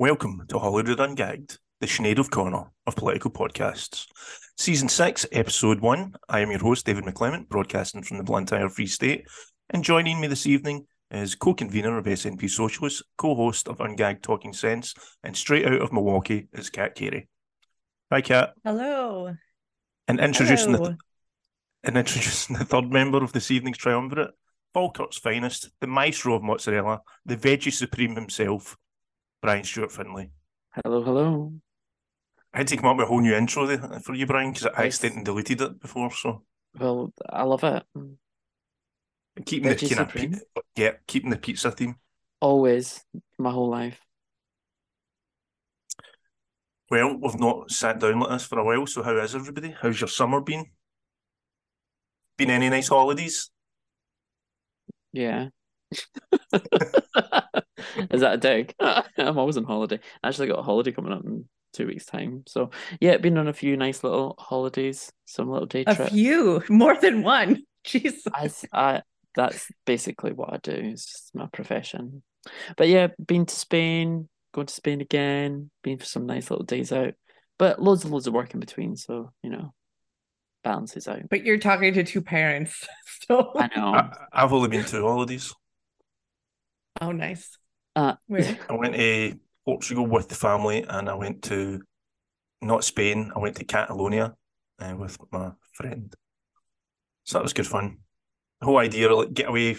Welcome to Holyrude Ungagged, the Sinead Corner of political podcasts. Season 6, Episode 1. I am your host, David McClemont, broadcasting from the Blantyre Free State. And joining me this evening is co convenor of SNP Socialists, co host of Ungagged Talking Sense, and straight out of Milwaukee is Kat Cary. Hi, Kat. Hello. And introducing, Hello. The, and introducing the third member of this evening's triumvirate, Falkirk's finest, the maestro of mozzarella, the veggie supreme himself, Brian Stewart Finlay. Hello, hello. I had to come up with a whole new intro there for you, Brian, because I accidentally deleted it before. So Well, I love it. keeping Veggie the kind of yeah, keeping the pizza theme. Always, my whole life. Well, we've not sat down like this for a while. So how is everybody? How's your summer been? Been any nice holidays? Yeah. Is that a dig? I'm always on holiday. I actually got a holiday coming up in two weeks' time. So yeah, been on a few nice little holidays, some little day trips. A trips. few, more than one. Jesus. I, s- I- that's basically what I do. It's my profession. But yeah, been to Spain, going to Spain again, been for some nice little days out. But loads and loads of work in between, so you know, balances out. But you're talking to two parents. So I know. I, I've only been two holidays. Oh nice. Uh, Where? I went to Portugal with the family, and I went to not Spain. I went to Catalonia uh, with my friend. So that was good fun. The whole idea of like get away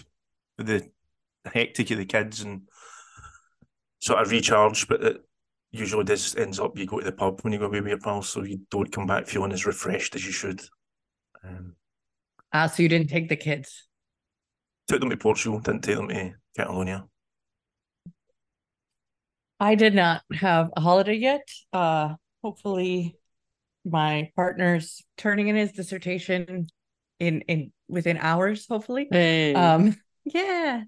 with the hectic of the kids and sort of recharge, but it usually this ends up you go to the pub when you go away with your pals, so you don't come back feeling as refreshed as you should. Um, Ah, so you didn't take the kids. took them to Portugal, didn't take them to Catalonia. I did not have a holiday yet. Uh hopefully my partner's turning in his dissertation in in within hours, hopefully. hey, Um yeah.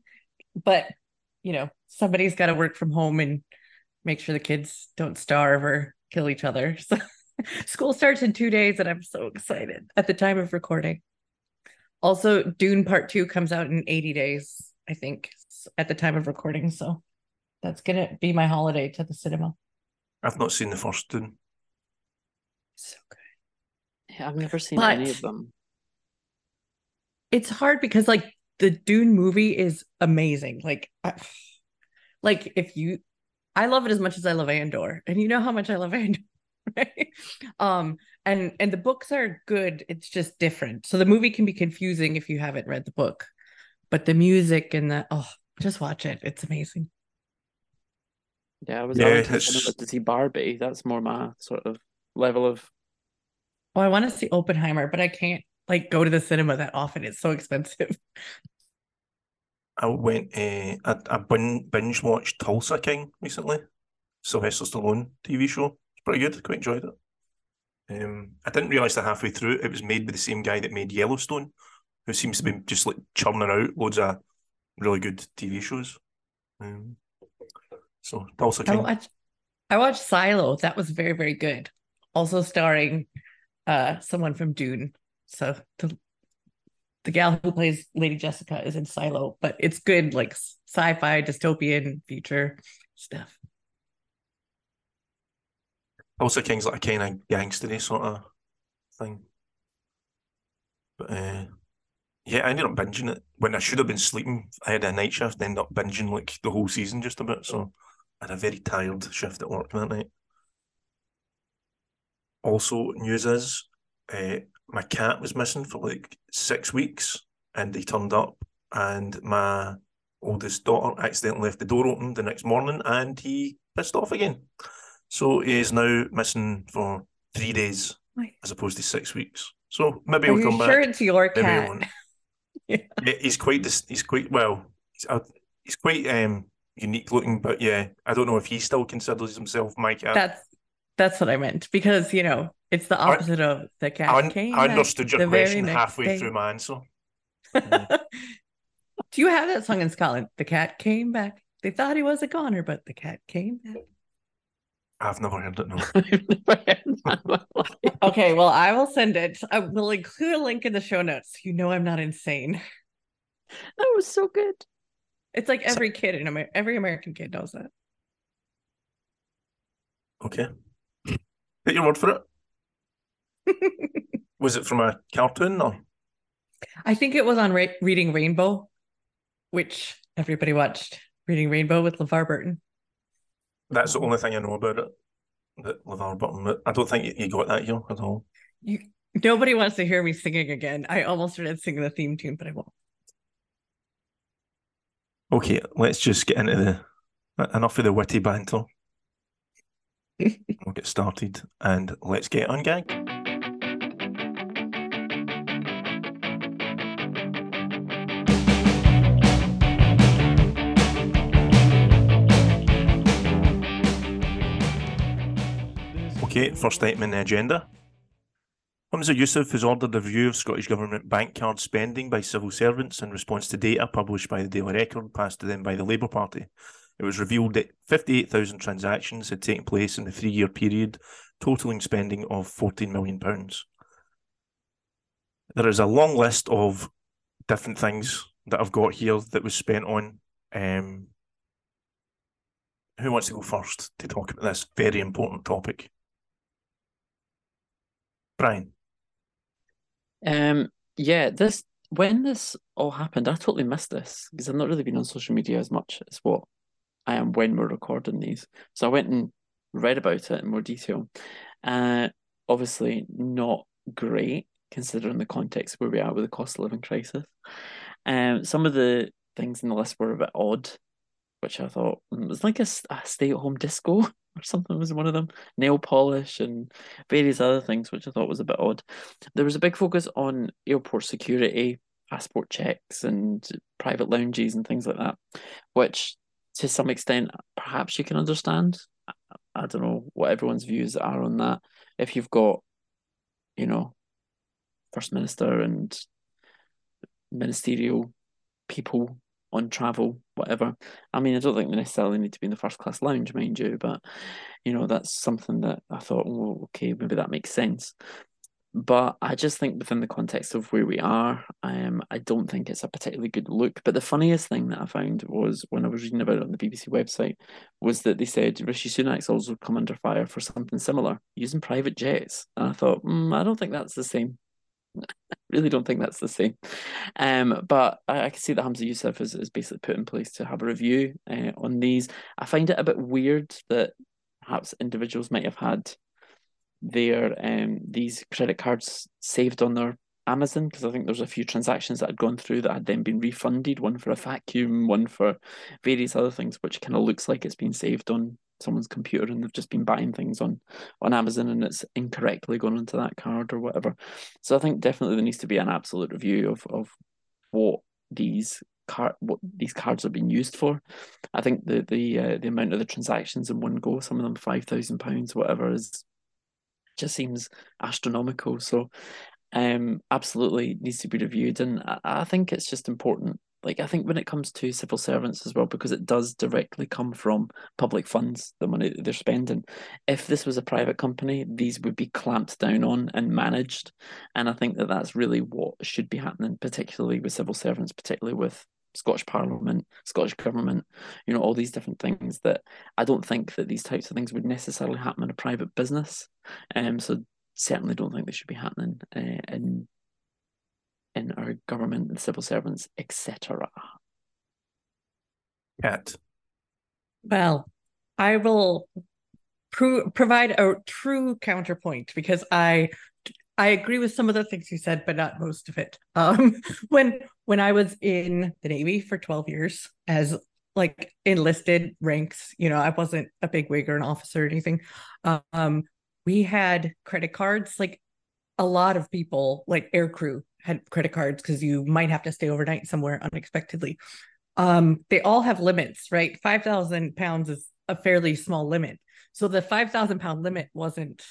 But you know, somebody's got to work from home and make sure the kids don't starve or kill each other. So school starts in 2 days and I'm so excited at the time of recording. Also, Dune Part 2 comes out in 80 days, I think, s- at the time of recording, so that's going to be my holiday to the cinema. I've not seen the first Dune. So good. yeah, I've never seen any of them. it's hard because like the Dune movie is amazing. Like, I, like if you, I love it as much as I love Andor, and you know how much I love Andor, right? Um, and and the books are good. It's just different. So the movie can be confusing if you haven't read the book, but the music and the oh, just watch it. It's amazing. Yeah, I was Yeah, I went to it's- to see Barbie. That's more my sort of level of. Oh, I want to see Oppenheimer, but I can't like go to the cinema that often. It's so expensive. I went, uh, I, I binge watched Tulsa King recently, Sylvester Stallone TV show. It's pretty good. Quite enjoyed it. Um, I didn't realize that halfway through it was made by the same guy that made Yellowstone, who seems to be just like churning out loads of really good TV shows. Um, so Tulsa I King. watched I watched Silo. That was very, very good. Also starring uh someone from Dune. So the the gal who plays Lady Jessica is in Silo, but it's good, like sci-fi, dystopian future stuff. Also, King's like a kind of gangstery sort of thing. But uh, yeah, I ended up binging it when I should have been sleeping. I had a night shift, ended up binging like the whole season just a bit. So I had a very tired shift at work that night. Also, news is uh, my cat was missing for like six weeks and he turned up, and my oldest daughter accidentally left the door open the next morning and he pissed off again. So he is now missing for three days as opposed to six weeks. So maybe Are he'll come sure back. it's your cat? Yeah, he's quite dis- he's quite well. He's, uh, he's quite um unique looking, but yeah, I don't know if he still considers himself my cat. That's that's what I meant because you know it's the I- opposite of the cat I, I understood your question halfway day. through my answer. Do you have that song in Scotland? The cat came back. They thought he was a goner, but the cat came back. I've never heard it. No, heard that in my life. Okay, well, I will send it. I will include a link in the show notes. You know I'm not insane. That was so good. It's like every kid in Amer- every American kid knows that. Okay. Take your word for it. Was it from a cartoon or? I think it was on Ra- Reading Rainbow, which everybody watched. Reading Rainbow with LeVar Burton. That's the only thing I know about it. That LeVar Burton. I don't think you got that here at all. You, nobody wants to hear me singing again. I almost started singing the theme tune, but I won't. Okay, let's just get into the enough of the witty banter. we'll get started and let's get ungagged. Okay, first item in the agenda. Humza Yousaf has ordered a review of Scottish Government bank card spending by civil servants in response to data published by the Daily Record passed to them by the Labour Party. It was revealed that 58,000 transactions had taken place in the three year period, totalling spending of £14 million. There is a long list of different things that I've got here that was spent on. Um, who wants to go first to talk about this very important topic? Brian. Um, yeah, this when this all happened, I totally missed this because I've not really been on social media as much as what I am when we're recording these. So I went and read about it in more detail. Uh, obviously not great considering the context where we are with the cost of living crisis. Um, some of the things in the list were a bit odd, which I thought was like a, a stay-at-home disco or something was one of them. Nail polish and various other things, which I thought was a bit odd. There was a big focus on airport security, passport checks, and private lounges and things like that, which to some extent perhaps you can understand. I don't know what everyone's views are on that. If you've got, you know, First Minister and ministerial people on travel, whatever. I mean, I don't think they necessarily need to be in the first class lounge, mind you, but you know, that's something that I thought, well, okay, maybe that makes sense. But I just think within the context of where we are, um, I don't think it's a particularly good look. But the funniest thing that I found was when I was reading about it on the BBC website was that they said Rishi Sunak's also come under fire for something similar, using private jets. And I thought, mm, I don't think that's the same. really don't think that's the same. Um, but I, I, can see that Humza Yousaf is, is basically put in place to have a review uh, on these. I find it a bit weird that perhaps individuals might have had their um these credit cards saved on their Amazon because I think there's a few transactions that had gone through that had then been refunded, one for a vacuum, one for various other things, which kind of looks like it's been saved on someone's computer and they've just been buying things on on Amazon and it's incorrectly gone into that card or whatever. So I think definitely there needs to be an absolute review of of what these card what these cards are being used for. I think the the uh, the amount of the transactions in one go, some of them five thousand pounds, whatever, is just seems astronomical. So um absolutely needs to be reviewed and I, I think it's just important like I think when it comes to civil servants as well, because it does directly come from public funds, the money that they're spending. If this was a private company, these would be clamped down on and managed, and I think that that's really what should be happening, particularly with civil servants, particularly with Scottish Parliament, Scottish government, you know, all these different things that I don't think that these types of things would necessarily happen in a private business. Um, so certainly don't think they should be happening uh, in in our government and civil servants, etc. Cat. Well, I will pro- provide a true counterpoint because I I agree with some of the things you said, but not most of it. Um, when when I was in the Navy for twelve years as like enlisted ranks, you know, I wasn't a big wig or an officer or anything. Um, we had credit cards, like a lot of people, like air crew, had credit cards because you might have to stay overnight somewhere unexpectedly. Um, they all have limits, right? 5,000 pounds is a fairly small limit. So the 5,000 pound limit wasn't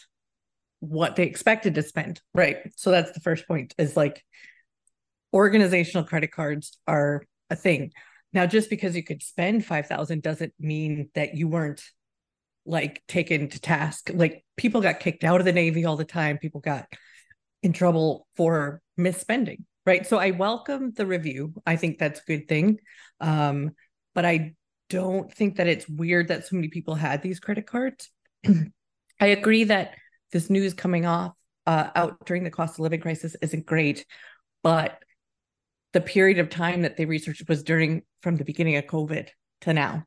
what they expected to spend, right? So that's the first point is like organizational credit cards are a thing. Now, just because you could spend 5,000 doesn't mean that you weren't like taken to task. Like people got kicked out of the Navy all the time. People got in trouble for misspending, right? So I welcome the review. I think that's a good thing. Um, but I don't think that it's weird that so many people had these credit cards. I agree that this news coming off uh, out during the cost of living crisis isn't great, but the period of time that they researched was during from the beginning of COVID to now.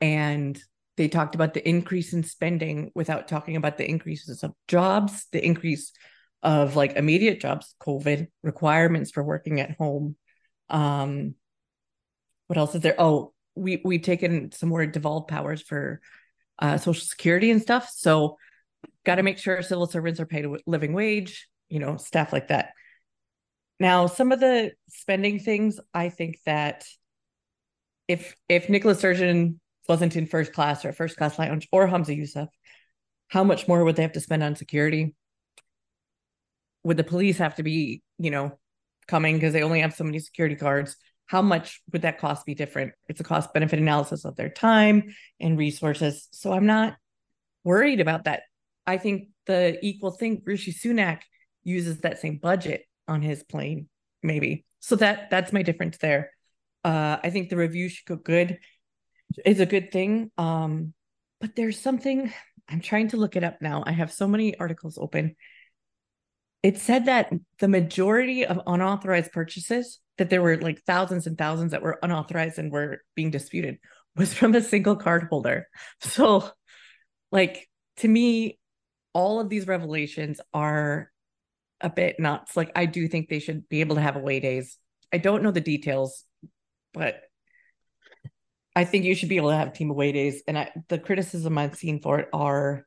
And they talked about the increase in spending without talking about the increases of jobs, the increase of like immediate jobs, COVID requirements for working at home. Um, what else is there? Oh, we we've taken some more devolved powers for uh, social security and stuff. So, got to make sure civil servants are paid a living wage. You know, stuff like that. Now, some of the spending things, I think that if if Nicola Sturgeon wasn't in first class or first class lounge or Humza Yousaf, how much more would they have to spend on security? Would the police have to be, you know, coming because they only have so many security guards? How much would that cost be different? It's a cost benefit analysis of their time and resources. So I'm not worried about that. I think the equal thing, Rishi Sunak uses that same budget on his plane, maybe. So that that's my difference there. Uh, I think the review should go good. It's a good thing. Um, but there's something I'm trying to look it up now. I have so many articles open. It said that the majority of unauthorized purchases, that there were like thousands and thousands that were unauthorized and were being disputed, was from a single card holder. So, like, to me, all of these revelations are a bit nuts. Like I do think they should be able to have away days. I don't know the details, but I think you should be able to have team away days. And I, the criticism I've seen for it are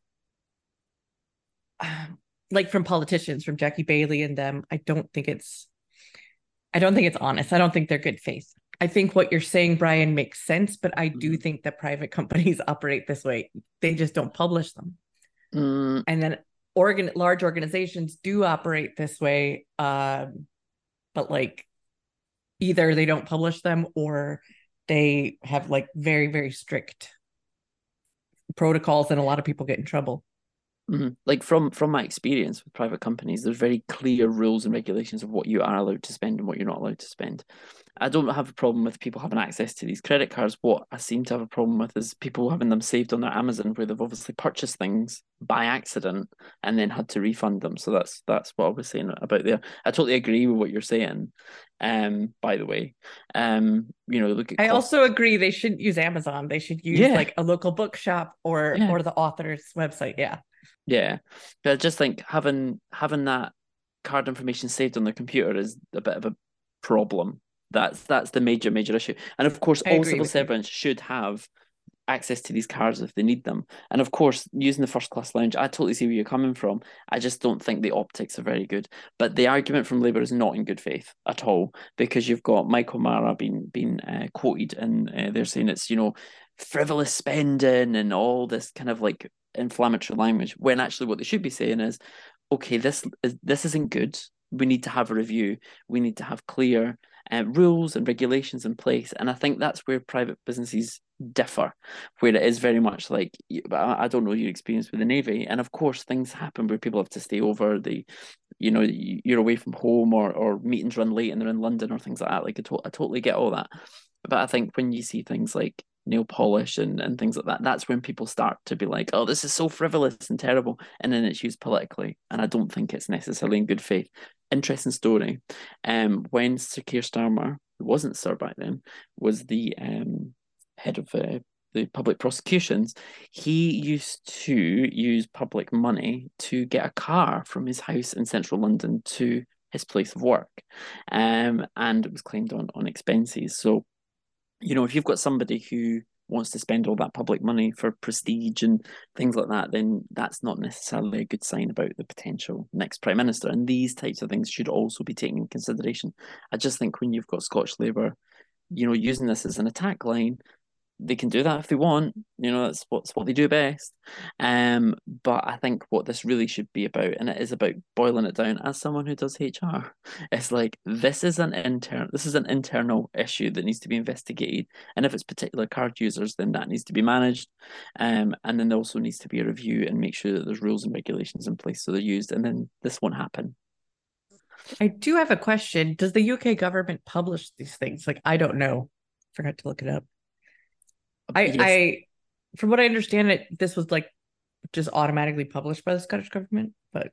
um, like from politicians, from Jackie Baillie and them. I don't think it's, I don't think it's honest. I don't think they're good faith. I think what you're saying, Brian, makes sense, but I do mm-hmm. think that private companies operate this way. They just don't publish them. Mm. And then organ large organizations do operate this way um, but like either they don't publish them or they have like very very strict protocols and a lot of people get in trouble Mm-hmm. Like from from my experience with private companies, there's very clear rules and regulations of what you are allowed to spend and what you're not allowed to spend. I don't have a problem with people having access to these credit cards. What I seem to have a problem with is people having them saved on their Amazon, where they've obviously purchased things by accident and then had to refund them. So that's that's what I was saying about there. I totally agree with what you're saying. Um, by the way, um, you know, look. I also agree they shouldn't use Amazon. They should use yeah. like a local bookshop or yeah. or the author's website. Yeah. Yeah, but I just think having having that card information saved on the computer is a bit of a problem. That's that's the major major issue. And of course, I all civil servants should have access to these cards if they need them. And of course, using the first class lounge, I totally see where you're coming from. I just don't think the optics are very good. But the argument from Labour is not in good faith at all because you've got Michael Marra being being uh, quoted and uh, they're saying it's you know frivolous spending and all this kind of like inflammatory language when actually what they should be saying is okay this is this isn't good. We need to have a review. We need to have clear uh, rules and regulations in place. And i think that's where private businesses differ where it is very much like i don't know your experience with the navy and of course things happen where people have to stay over. The you know you're away from home or or meetings run late and they're in london or things like that. Like I, to- I totally get all that. But i think when you see things like nail polish and, and things like that, that's when people start to be like, oh, this is so frivolous and terrible. And then it's used politically. And I don't think it's necessarily in good faith. Interesting story. Um, when Sir Keir Starmer, who wasn't Sir back then, was the um, head of uh, the public prosecutions, he used to use public money to get a car from his house in central London to his place of work. Um, and it was claimed on, on expenses. So you know, if you've got somebody who wants to spend all that public money for prestige and things like that, then that's not necessarily a good sign about the potential next prime minister. And these types of things should also be taken in consideration. I just think when you've got Scotch Labour, you know, using this as an attack line, they can do that if they want. You know, that's what's what they do best. Um, but I think what this really should be about, and it is about boiling it down as someone who does HR, it's like this is an intern this is an internal issue that needs to be investigated. And if it's particular card users, then that needs to be managed. Um, and then there also needs to be a review and make sure that there's rules and regulations in place so they're used. And then this won't happen. I do have a question. Does the UK government publish these things? Like I don't know. Forgot to look it up. I. I, from what I understand, it this was like just automatically published by the Scottish government, but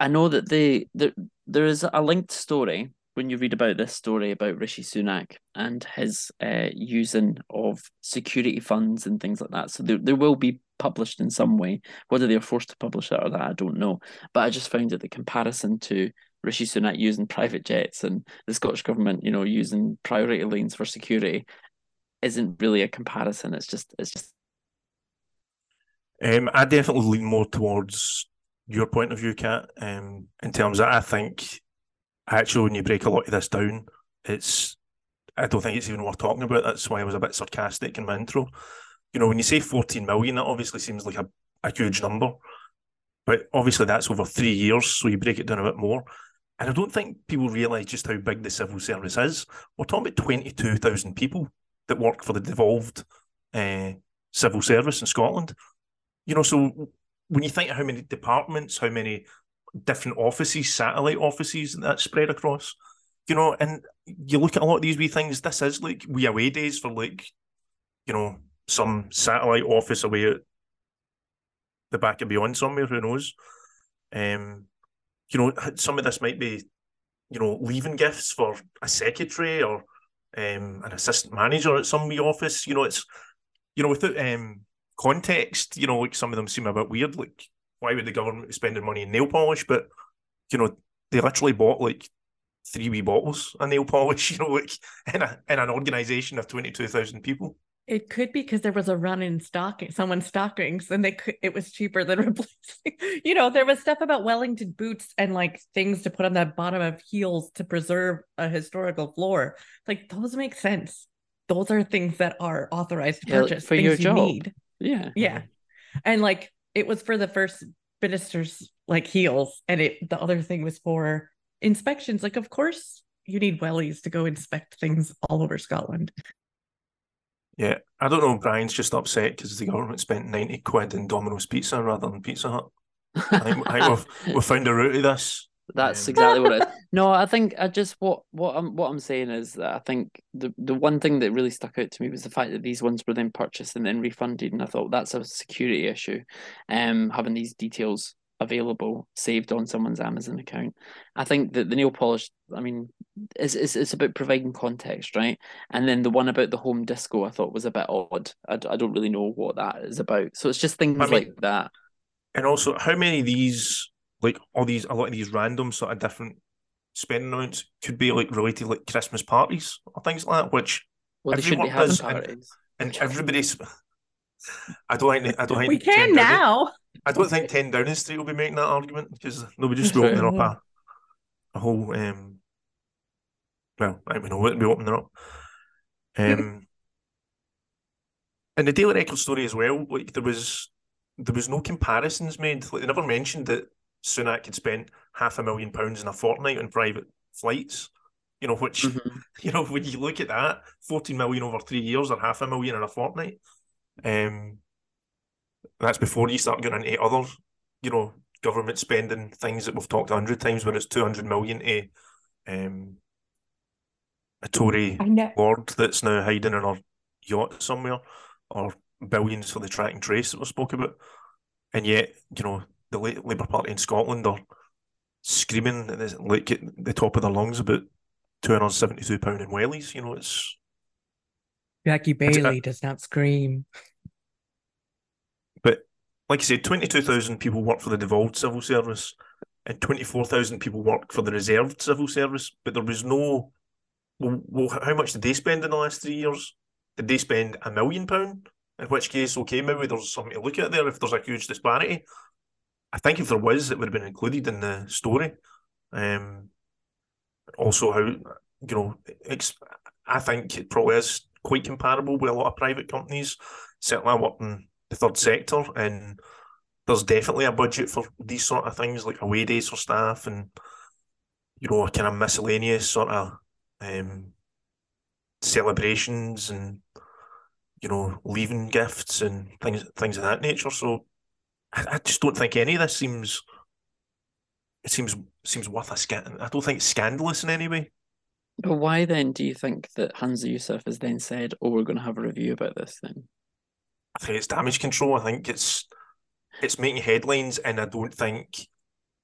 I know that they there there is a linked story when you read about this story about Rishi Sunak and his uh, using of security funds and things like that. So there, there will be published in some way. Whether they're forced to publish it or that, I don't know. But I just found that the comparison to Rishi Sunak using private jets and the Scottish government, you know, using priority lanes for security isn't really a comparison. It's just it's just Um, I definitely lean more towards your point of view, Kat. Um, in terms of, I think actually when you break a lot of this down, it's I don't think it's even worth talking about. That's why I was a bit sarcastic in my intro. You know, when you say 14 million, that obviously seems like a, a huge number. But obviously that's over three years, so you break it down a bit more. And I don't think people realise just how big the civil service is. We're talking about 22,000 people that work for the devolved uh, civil service in Scotland. You know, so when you think of how many departments, how many different offices, satellite offices that spread across, you know, and you look at a lot of these wee things, this is like wee away days for like, you know, some satellite office away at the back of beyond somewhere, who knows? Um, you know, some of this might be, you know, leaving gifts for a secretary or um, an assistant manager at some wee office. You know, it's, you know, without um, context, you know, like some of them seem a bit weird. Like, why would the government be spending money in nail polish? But, you know, they literally bought like three wee bottles of nail polish, you know, like in, a, in an organisation of 22,000 people. It could be because there was a run in stocking, someone's stockings, and they could. It was cheaper than replacing. You know, there was stuff about Wellington boots and like things to put on the bottom of heels to preserve a historical floor. Like those make sense. Those are things that are authorized to purchase for things your you job. need. yeah. Yeah, and like it was for the first minister's like heels, and it the other thing was for inspections. Like, of course, you need wellies to go inspect things all over Scotland. Yeah, I don't know. Brian's just upset because the government spent 90 quid in Domino's Pizza rather than Pizza Hut. I think, I think we've, we've found a route to this. That's Um, exactly what it is. No, I think I just what what I'm what I'm saying is that I think the the one thing that really stuck out to me was the fact that these ones were then purchased and then refunded, and I thought that's a security issue. Um, having these details available saved on someone's Amazon account. I think that the nail polish, I mean, it's it's, it's about providing context, right? And then the one about the home disco, I thought was a bit odd. I, I don't really know what that is about. So it's just things I mean- like that. And also, how many of these, like all these, a lot of these random sort of different spending amounts could be like related like Christmas parties or things like that, which Well, they shouldn't be everyone does, and- and everybody's. I don't think I don't think We can 10 Downing- now. I don't think Ten Downing Street will be making that argument because they'll be just True. opening up a, a whole. Um, well, I don't know what they'll be opening up. Um, and the Daily Record story as well. Like there was, there was no comparisons made. Like they never mentioned that Sunak had spent half a million pounds in a fortnight on private flights. You know, which Mhm. you know when you look at that, fourteen million over three years or half a million in a fortnight. Um, that's before you start getting into other, you know, government spending things that we've talked a hundred times when it's two hundred million to um a Tory lord that's now hiding in a yacht somewhere, or billions for the track and trace that we spoke about, and yet you know the Labour Party in Scotland are screaming at the, like at the top of their lungs about two hundred seventy-two pound in wellies. You know, it's Jackie Baillie does not scream. but like I said, twenty-two thousand people work for the devolved civil service, and twenty-four thousand people work for the reserved civil service. But there was no. Well, well, how much did they spend in the last three years? Did they spend a million pound? In which case, okay, maybe there's something to look at there if there's a huge disparity. I think if there was, it would have been included in the story. Um, also, how you know, it's, I think it probably is quite comparable with a lot of private companies. Certainly, I work in the third sector, and there's definitely a budget for these sort of things, like away days for staff, and you know, kind of miscellaneous sort of um, celebrations, and you know, leaving gifts and things, things of that nature. So, I, I just don't think any of this seems. It seems seems worth a scan. I don't think it's scandalous in any way. But why then do you think that Humza Yousaf has then said, "Oh, we're going to have a review about this"? Then I think it's damage control. I think it's it's making headlines, and I don't think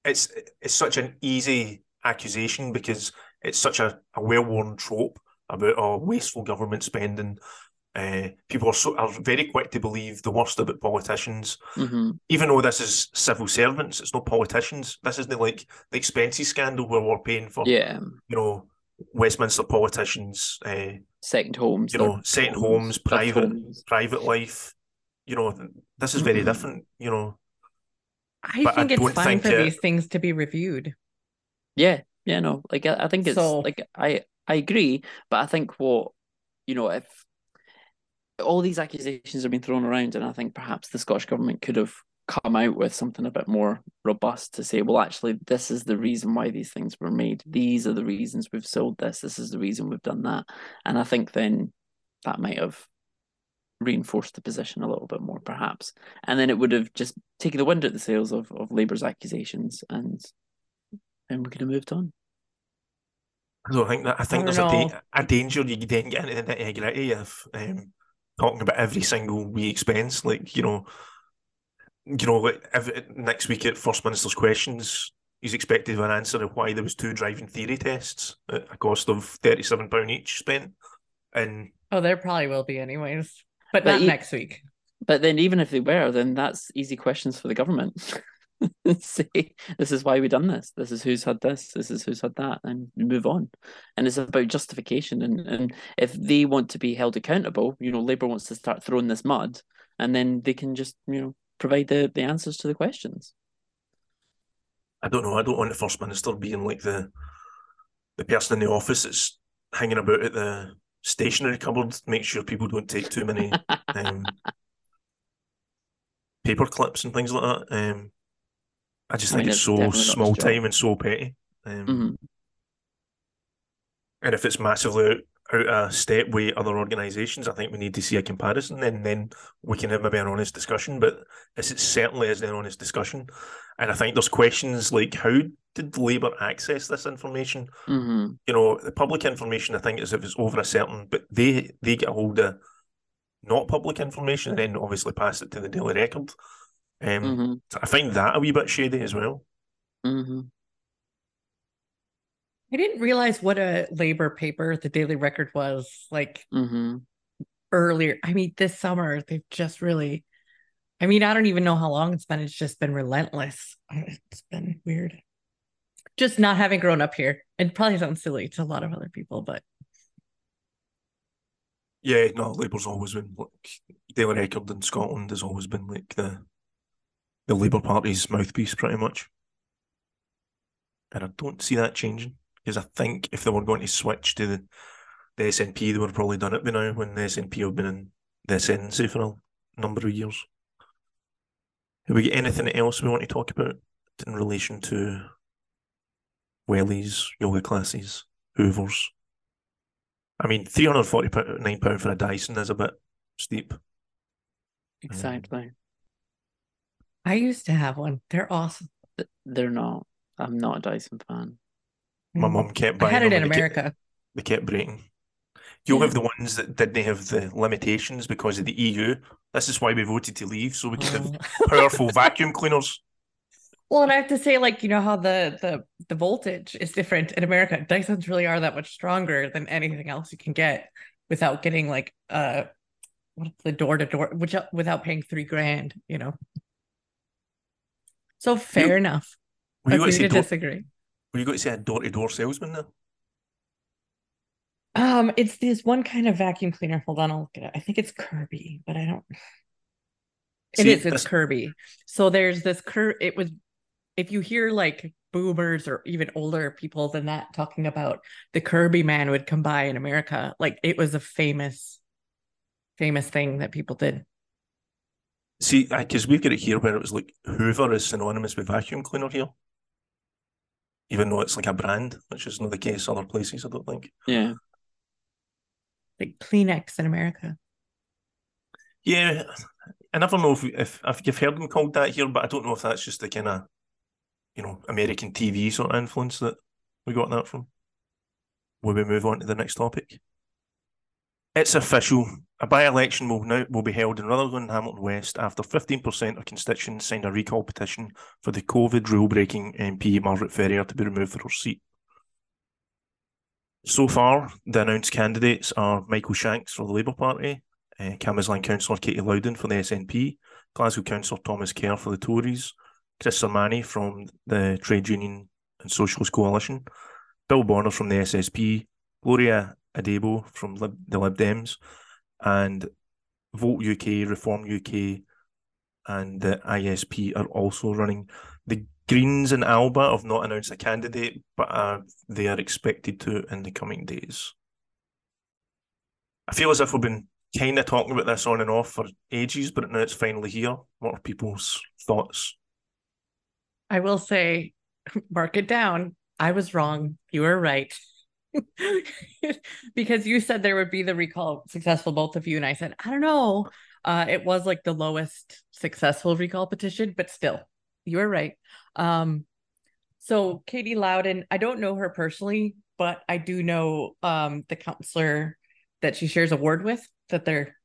it's it's such an easy accusation because it's such a, a well worn trope about oh wasteful government spending. Uh, people are so are very quick to believe the worst about politicians, hmm even though this is civil servants. It's not politicians. This isn't like the expenses scandal where we're paying for Yeah, you know Westminster politicians, uh, second homes. you know, second homes, third private homes. private life. You know, this is very Mhm. different. You know, I But I think it's fine think for it- these things to be reviewed. Yeah, yeah, no, like I, I think it's So- like I I agree, but I think what you know if all these accusations have been thrown around, and I think perhaps the Scottish government could have come out with something a bit more robust to say, well, actually, this is the reason why these things were made. These are the reasons we've sold this. This is the reason we've done that. And I think then that might have reinforced the position a little bit more, perhaps. And then it would have just taken the wind out the sails of, of Labour's accusations and and we could have moved on. I don't think that. I think I there's a, da- a danger you then get into the nitty gritty of um, talking about every single wee expense. Like you know, you know, like if, next week at First Minister's questions, he's expected an answer of why there was two driving theory tests at a cost of thirty seven pound each spent, and Oh, there probably will be anyways, but, But not you- next week. But then, even if they were, then that's easy questions for the government. See, this is why we done this. This is who's had this. This is who's had that, and move on. And it's about justification. And and if they want to be held accountable, you know, Labour wants to start throwing this mud, and then they can just you know provide the the answers to the questions. I don't know. I don't want the First Minister being like the the person in the office that's hanging about at the stationery cupboard, make sure people don't take too many um, paper clips and things like that. Um, I just I think mean, it's so definitely not his small time and so petty. Um, Mhm. And if it's massively out, of step with other organisations, I think we need to see a comparison, and then we can have maybe an honest discussion. But this it certainly is an honest discussion, and I think there's questions like how did Labour access this information? Mhm. You know, the public information. I think is if it's over a certain, but they they get a hold of not public information, and then obviously pass it to the Daily Record. Um, Mhm. so I find that a wee bit shady as well. Mhm. I didn't realize what a labor paper the Daily Record was like Mhm. earlier. I mean, this summer they've just really. I mean, I don't even know how long it's been. It's just been relentless. It's been weird. Just not having grown up here. It probably sounds silly to a lot of other people, but Yeah, no, Labour's always been like Daily Record in Scotland has always been like the the Labour Party's mouthpiece, pretty much. And I don't see that changing because I think if they were going to switch to the, the SNP, they would have probably done it by now when the SNP have been in the ascendancy for a number of years. Have we got anything else we want to talk about in relation to wellies, yoga classes, hoovers? I mean, three hundred forty nine pound for a Dyson is a bit steep. Exactly. Um, I used to have one. They're awesome. They're not. I'm not a Dyson fan. My mum kept I buying had it them in they kept- America. They kept breaking. You'll Yeah. have the ones that didn't have the limitations because of the EU. This is why we voted to leave, so we could have powerful vacuum cleaners. Well, and I have to say, like, you know how the the the voltage is different in America. Dysons really are that much stronger than anything else you can get without getting like uh the door to door which without paying three grand, you know. So fair You- enough. Were you going Agree to to disagree. Were you going to say a door to door salesman there? Um, it's this one kind of vacuum cleaner. Hold on, I'll look at it. I think it's Kirby, but I don't. It See, is. It's this- Kirby. So there's this cur. It was, if you hear like boomers or even older people than that talking about the Kirby man would come by in America, like it was a famous, famous thing that people did. See, because we've got it here where it was like Hoover is synonymous with vacuum cleaner here, even though it's like a brand, which is not the case other places. I don't think. Yeah. Like Kleenex in America. Yeah, I never know if, if if you've heard them called that here, but I don't know if that's just the kind of, you know, American TV sort of influence that we got that from. Will we move on to the next topic? It's official. A by-election will now will be held in Rutherglen, Hamilton West after 15% of constituents signed a recall petition for the COVID rule-breaking MP Margaret Ferrier to be removed from her seat. So far, the announced candidates are Michael Shanks for the Labour Party, uh, Cambuslang Councillor Katie Loudon for the SNP, Glasgow Councillor Thomas Kerr for the Tories, Chris Sermanni from the Trade Union and Socialist Coalition, Bill Bonner from the SSP, Gloria Adebo from Lib- the Lib Dems, and Vote UK, Reform UK, and the ISP are also running. The Greens and Alba have not announced a candidate, but uh, they are expected to in the coming days. I feel as if we've been kind of talking about this on and off for ages, but now it's finally here. What are people's thoughts? I will say, mark it down. I was wrong. You were right. because you said there would be the recall successful, both of you. And I said, I don't know. Uh, it was like the lowest successful recall petition, but still, you were right. Um, so Katie Loudon, I don't know her personally, but I do know um, the counselor that she shares a ward with, that they're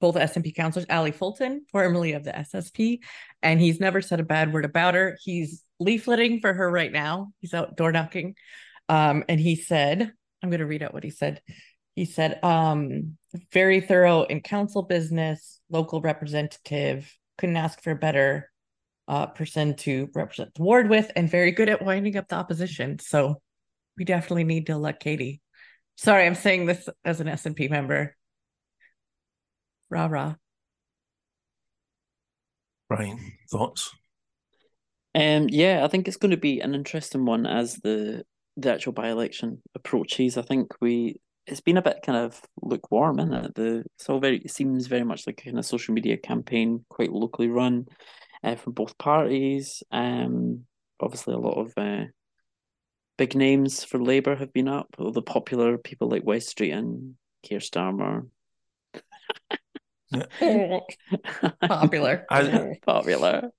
both SNP counselors, Ali Fulton, formerly of the SSP, and he's never said a bad word about her. He's leafleting for her right now. He's out door knocking. Um, and he said, I'm going to read out what he said. He said, um, very thorough in council business, local representative, couldn't ask for a better uh, person to represent the ward with, and very good at winding up the opposition. So we definitely need to elect Katie. Sorry, I'm saying this as an SNP member. Rah rah. Brian, thoughts? Um, yeah, I think it's going to be an interesting one as the the actual by election approaches. I think we it's been a bit kind of lukewarm, isn't it? The it's all very it seems very much like a kind of social media campaign, quite locally run, uh, from both parties. Um, obviously a lot of uh, big names for Labour have been up. All the popular people like Wes Streeting and Keir Starmer. Popular. As, popular.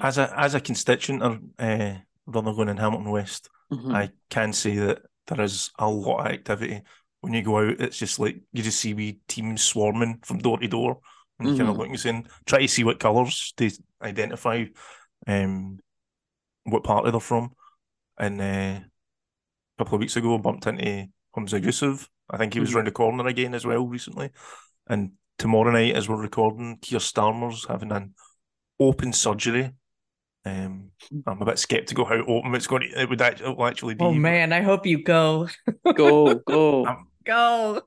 as a as a constituent of uh, Rutherglen and Hamilton West, Mhm. I can say that there is a lot of activity. When you go out, it's just like you just see wee teams swarming from door to door. And you kind of Mhm. look and saying, try to see what colours to identify um, what party they're from. And uh, a couple of weeks ago, I bumped into Humza Yousaf. I think he was Mhm. round the corner again as well recently. And tomorrow night, as we're recording, Keir Starmer's having an open surgery. Um, I'm a bit skeptical how open it's going to, it would actually, it will actually be. Oh man, I hope you go. Go, go. I'm, Go.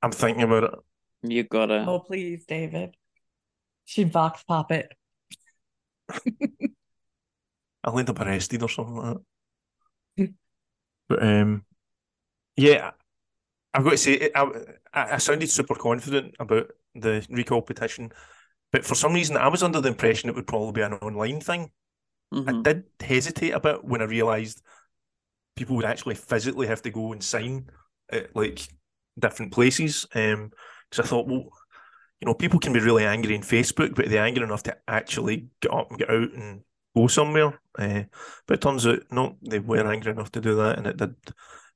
I'm thinking about it. You gotta. Oh please, David. She'd vox pop it. I'll end up arrested or something like that. but um, yeah, I've got to say, I, I I sounded super confident about the recall petition, but for some reason, I was under the impression it would probably be an online thing. I Mhm. did hesitate a bit when I realised people would actually physically have to go and sign at like different places. Um, because I thought, well, you know, people can be really angry on Facebook, but they're angry enough to actually get up and get out and go somewhere. Uh, but it turns out, no, they were angry enough to do that, and it did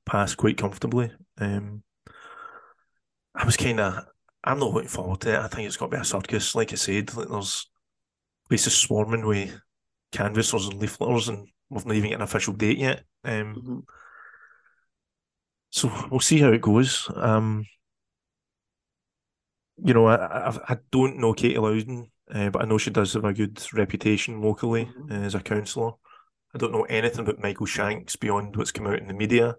pass quite comfortably. Um, I was kind of, I'm not looking forward to it. I think it's got to be a circus, like I said. Like there's places swarming with canvassers and leafleters, and we've not even got an official date yet. Um, Mhm. so we'll see how it goes. Um, you know, I, I I don't know Katie Loudon, uh, but I know she does have a good reputation locally Mhm. uh, as a councillor. I don't know anything about Michael Shanks beyond what's come out in the media.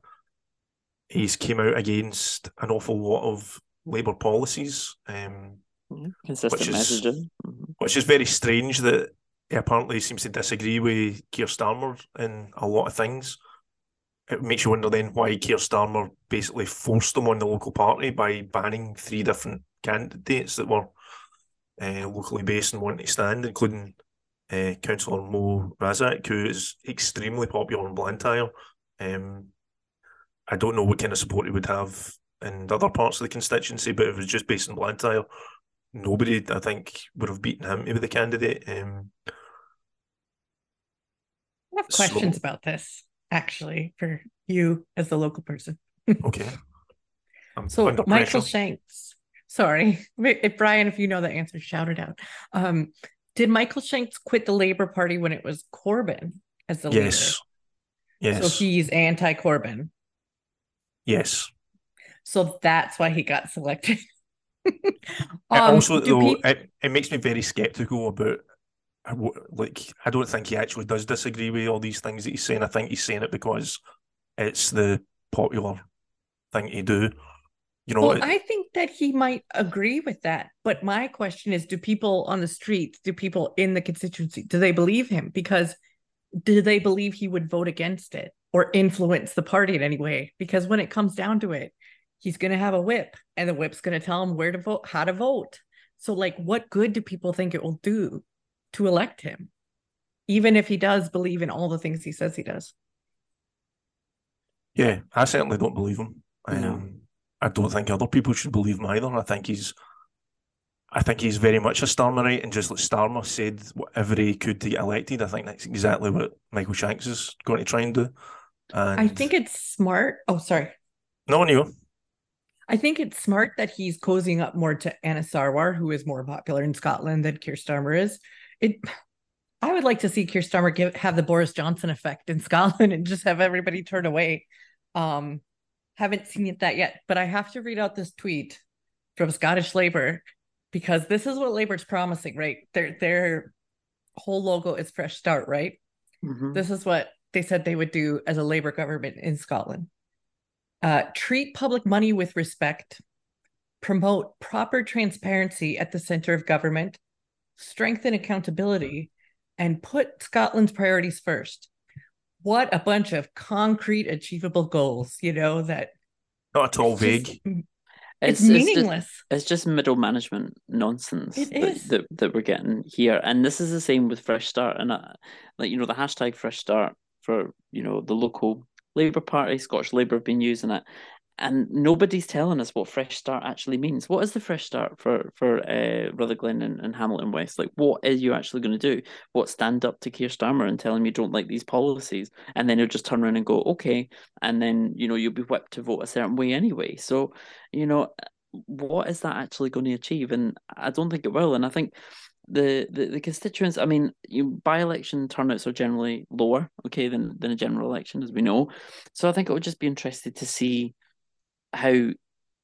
He's came out against an awful lot of Labour policies, um, Mhm. Consistent Which is- messaging. Mhm. which is very strange that he apparently seems to disagree with Keir Starmer in a lot of things. It makes you wonder then why Keir Starmer basically forced them on the local party by banning three different candidates that were uh, locally based and wanting to stand, including uh, Councillor Mo Razzaq, who is extremely popular in Blantyre. Um, I don't know what kind of support he would have in other parts of the constituency, but if it was just based in Blantyre, nobody, I think, would have beaten him to be the candidate. Um, Have So- questions about this, actually, for you as the local person. okay. I'm So Michael pressure. Shanks, sorry, if Brian, if you know the answer, shout it out. Um, did Michael Shanks quit the Labor Party when it was Corbyn as the Yes. leader? Yes. So he's anti-Corbyn. yes. So that's why he got selected. Um, also, though, peop- it, it makes me very skeptical about like I don't think he actually does disagree with all these things that he's saying. I think he's saying it because it's the popular thing to do. You know, well, it- I think that he might agree with that. But my question is, do people on the streets, do people in the constituency, do they believe him? Because do they believe he would vote against it or influence the party in any way? Because when it comes down to it, he's going to have a whip and the whip's going to tell him where to vote, how to vote. So, like, what good do people think it will do to elect him? Even if he does believe in all the things he says he does. yeah, I certainly don't believe him. Um, I don't think other people should believe him either. I think he's, I think he's very much a Starmerite, and just like Starmer said, whatever he could to get elected, I think that's exactly what Michael Shanks is going to try and do. And I think it's smart. Oh, sorry. no, you. I think it's smart that he's cozying up more to Anas Sarwar, who is more popular in Scotland than Keir Starmer is. It I would like to see Keir Starmer give have the Boris Johnson effect in Scotland and just have everybody turn away. Um, haven't seen it that yet, but I have to read out this tweet from Scottish Labour because this is what Labour's promising, right? Their their whole logo is fresh start, right? Mhm. This is what they said they would do as a Labour government in Scotland. Uh, treat public money with respect, promote proper transparency at the center of government, strengthen accountability, and put Scotland's priorities first. What a bunch of concrete, achievable goals, you know, that Not at all it's just- vague. It's, It's, it's just, meaningless. it's just middle management nonsense It that, is. that that we're getting here, and this is the same with Fresh Start, and uh, like you know the hashtag Fresh Start for you know the local Labour Party, Scottish Labour have been using it, and nobody's telling us what Fresh Start actually means. What is the Fresh Start for for uh, Rutherglen and, and Hamilton West? Like, what are you actually going to do? What stand up to Keir Starmer and tell him you don't like these policies, and then he'll just turn around and go okay, and then you know you'll be whipped to vote a certain way anyway. So you know what is that actually going to achieve? And I don't think it will. And I think the the, the constituents, I mean, you by election turnouts are generally lower, okay, than than a general election, as we know. So I think it would just be interested to see how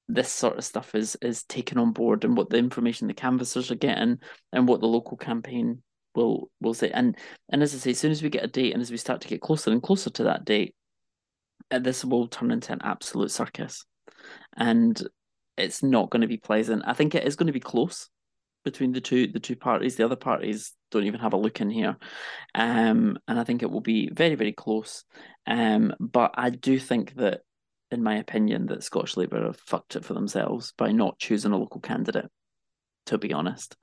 this sort of stuff is is taken on board and what the information the canvassers are getting and what the local campaign will will say. And and as I say, as soon as we get a date and as we start to get closer and closer to that date, uh, this will turn into an absolute circus. And it's not going to be pleasant. I think it is going to be close between the two the two parties. The other parties don't even have a look in here, um, and I think it will be very very close. Um, but I do think that, in my opinion, that Scottish Labour have fucked it for themselves by not choosing a local candidate. To be honest,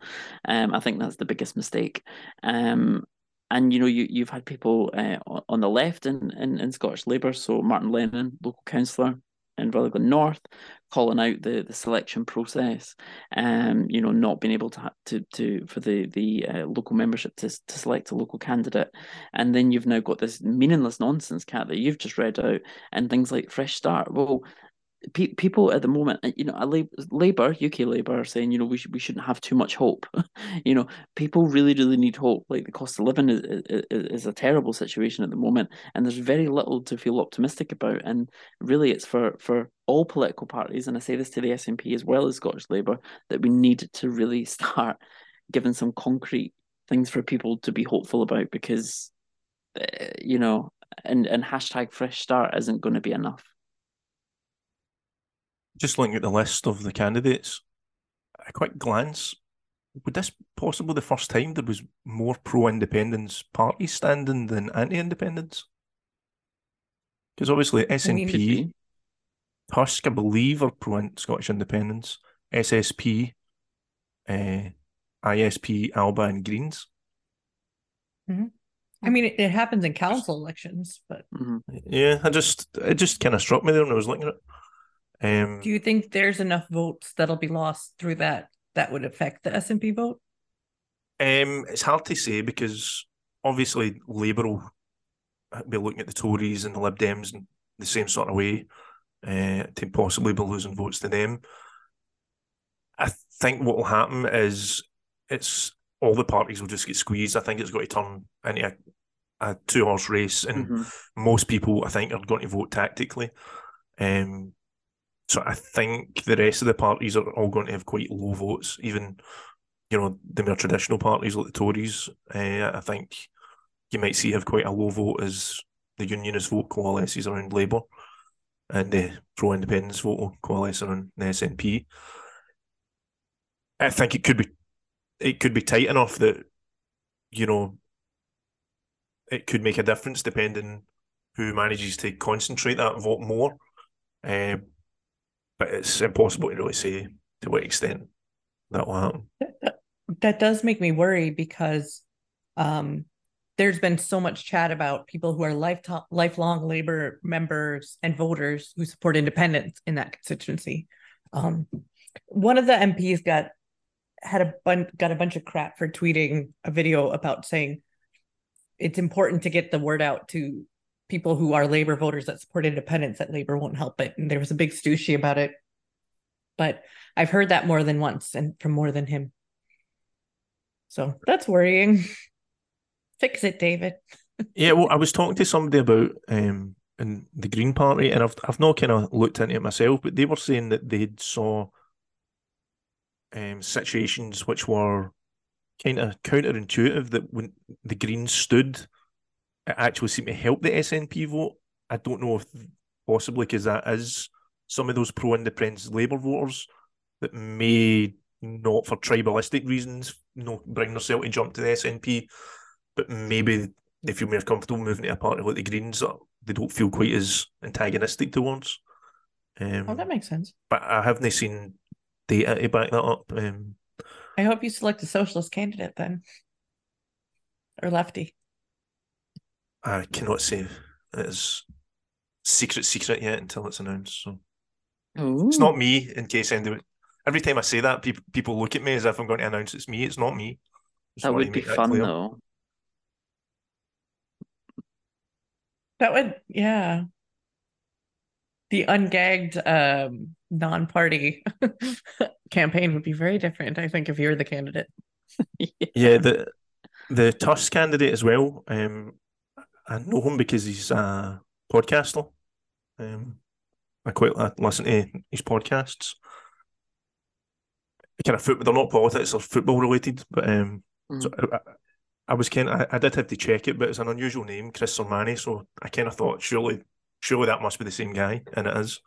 um, I think that's the biggest mistake. Um, and you know, you you've had people uh, on the left in, in, in Scottish Labour. So Martin Lennon, local councillor in Rutherglen North, calling out the, the selection process, um, you know, not being able to to to for the the uh, local membership to to select a local candidate, and then you've now got this meaningless nonsense cat that you've just read out, and things like Fresh Start. Well, pe- people at the moment, uh, you know, Labour, UK Labour, are saying, you know, we should we shouldn't have too much hope. you know, people really really need hope. Like the cost of living is, is is a terrible situation at the moment, and there's very little to feel optimistic about. And really, it's for for all political parties, and I say this to the SNP as well as Scottish Labour, that we need to really start giving some concrete things for people to be hopeful about because, uh, you know, and and hashtag Fresh Start isn't going to be enough. Just looking at the list of the candidates, a quick glance. Would this possibly the first time there was more pro-independence parties standing than anti-independence? Because obviously mean, SNP, TUSC, I believe, are pro Scottish independence. SSP, uh, ISP, Alba, and Greens. I mean, it, it happens in council elections, but Mhm. Yeah, I just it just kind of struck me there when I was looking at it. Um, do you think there's enough votes that'll be lost through that that would affect the SNP vote? Um, it's hard to say because obviously Labour will be looking at the Tories and the Lib Dems in the same sort of way. uh, to possibly be losing votes to them. I think what will happen is it's all the parties will just get squeezed. I think it's going to turn into a, a two horse race, and Mhm. most people I think are going to vote tactically. Um, so I think the rest of the parties are all going to have quite low votes, even you know the more traditional parties like the Tories. Uh, I think you might see have quite a low vote as the Unionist vote coalesces around Labour, and the pro independence vote coalesce around the SNP. I think it could be it could be tight enough that you know it could make a difference depending who manages to concentrate that vote more. Uh, but it's impossible to really say to what extent that will happen. that does make me worry because um there's been so much chat about people who are lifetime lifelong labor members and voters who support independence in that constituency um one of the mps got had a bun- got a bunch of crap for tweeting a video about saying it's important to get the word out to people who are labor voters that support independence that labor won't help it and there was a big stooshy about it but i've heard that more than once and from more than him so that's worrying. Fix it, David. Yeah, well, I was talking to somebody about um in the Green Party, and I've I've not kind of looked into it myself, but they were saying that they saw um situations which were kind of counterintuitive that when the Greens stood, it actually seemed to help the SNP vote. I don't know if possibly because that is some of those pro independence Labour voters that may not for tribalistic reasons, no bring themselves to jump to the SNP, but maybe they feel more comfortable moving to a party like the Greens that they don't feel quite as antagonistic towards. Um, Oh, that makes sense. but I haven't seen data to back that up. Um, I hope you select a socialist candidate then. Or lefty. I cannot say it is secret secret yet until it's announced. So it's not me. In case anybody, every time I say that, people people look at me as if I'm going to announce it's me. It's not me. Just That would be make fun clear. though. That would yeah. The ungagged um non-party campaign would be very different, I think, if you were the candidate. Yeah, the the TUSC candidate as well. Um, I know him because he's a podcaster. Um, I quite li- listen to his podcasts. Kind of football, they're not politics or football related, but um, so I, I- I was kind of, I, I did have to check it, but it's an unusual name, Chris Sormani. So I kind of thought, surely, surely that must be the same guy, and it is.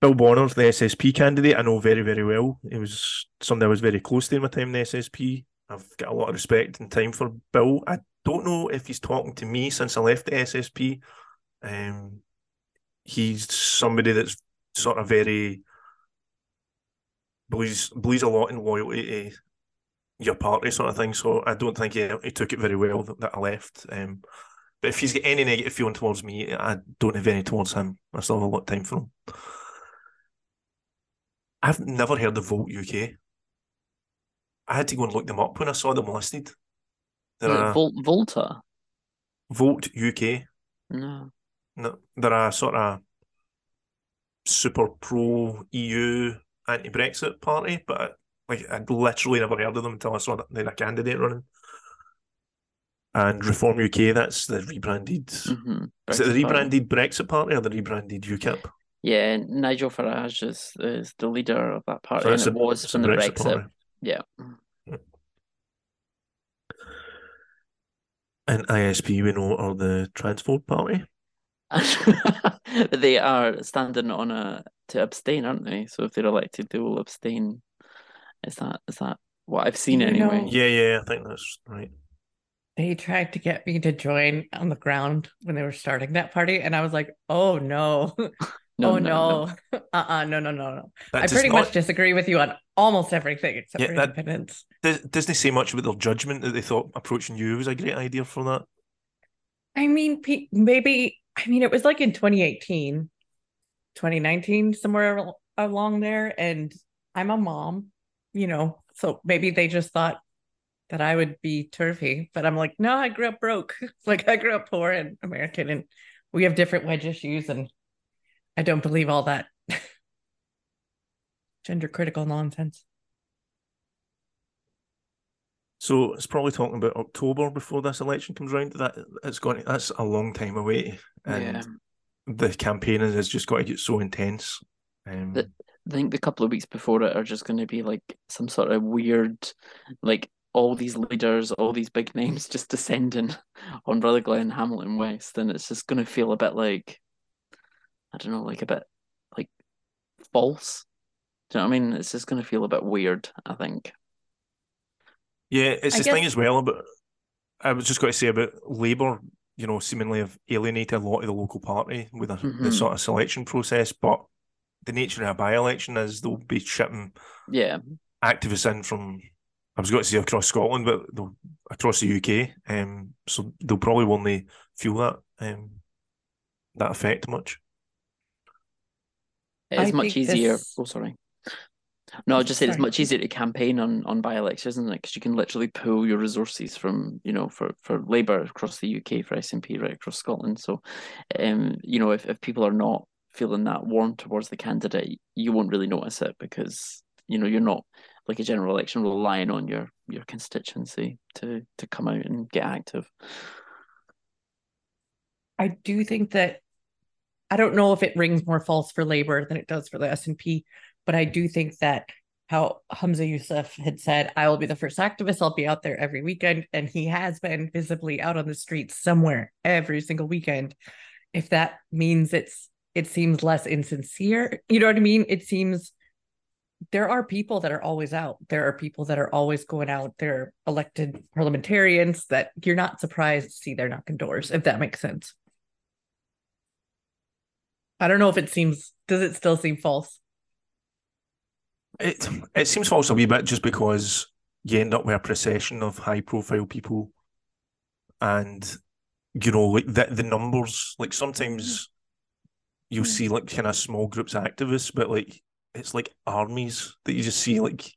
Bill Bonnar, the SSP candidate, I know very, very well. He was somebody I was very close to in my time in the SSP. I've got a lot of respect and time for Bill. I don't know if he's talking to me since I left the SSP. Um, he's somebody that's sort of very believes believes a lot in loyalty to your party sort of thing. So I don't think he, he took it very well that, that I left. Um, but if he's got any negative feeling towards me, I don't have any towards him. I still have a lot of time for him. I've never heard of Volt UK. I had to go and look them up when I saw them listed. They're Is it Vol- Volta? Volt UK. No. No, they're a sort of super pro EU anti Brexit party, but like I'd literally never heard of them until I saw that they had a candidate running. And Reform UK, that's the rebranded. hmm Is it the rebranded Brexit party or the rebranded UKIP? Yeah, Nigel Farage is, is the leader of that party, So and it a- was from the Brexit Brexit. party. Yeah. And ISP, we know, are the Transport Party. but they are standing on a to abstain, aren't they? So if they're elected, they will abstain. Is that is that what I've seen You anyway? know- Yeah, yeah, I think that's right. They tried to get me to join on the ground when they were starting that party, and I was like, "Oh no, No, oh no, no, uh-uh, no, no, no, no." That I pretty not, much disagree with you on almost everything except Yeah, for that- independence. does, doesn't say much about their judgment that they thought approaching you was a great idea for that. I mean, maybe, I mean, it was like in 2018, 2019, somewhere along there. And I'm a mom, you know, so maybe they just thought that I would be turfy. But I'm like, no, I grew up broke. like, I grew up poor and American, and we have different wedge issues. And I don't believe all that gender critical nonsense. So it's probably talking about October before this election comes around. That it's going. To, that's a long time away, and yeah. the campaign has just got to get so intense. Um, The- I think the couple of weeks before it are just going to be like some sort of weird, like all these leaders, all these big names just descending on Rutherglen, Hamilton West, and it's just going to feel a bit like, I don't know, like a bit like false. Do you know what I mean? It's just going to feel a bit weird. I think. yeah, it's I the thing as well. But I was just going to say about Labour. You know, seemingly have alienated a lot of the local party with a, the Mhm. sort of selection process. But the nature of a by-election is they'll be shipping Yeah, activists in from I was going to say across Scotland, but across the UK. Um, so they'll probably only feel that um, that effect much. It I much easier. this- Oh, sorry. No, I just said it's much easier to campaign on on by elections, isn't it? Because you can literally pull your resources from you know for for Labour across the UK, for SNP right across Scotland. So, um, you know, if if people are not feeling that warm towards the candidate, you won't really notice it because you know you're not like a general election relying on your your constituency to to come out and get active. I do think that I don't know if it rings more false for Labor than it does for the SNP, but I do think that how Humza Yousaf had said, I will be the first activist, I'll be out there every weekend. And he has been visibly out on the streets somewhere every single weekend. If that means it's it seems less insincere, you know what I mean? It seems there are people that are always out. There are people that are always going out. There are elected parliamentarians that you're not surprised to see they're knocking doors, if that makes sense. I don't know if it seems does it still seem false? It it seems false a wee bit just because you end up with a procession of high profile people, and you know like the the numbers. Like sometimes you'll Mm. see like kind of small groups of activists, but like it's like armies that you just see like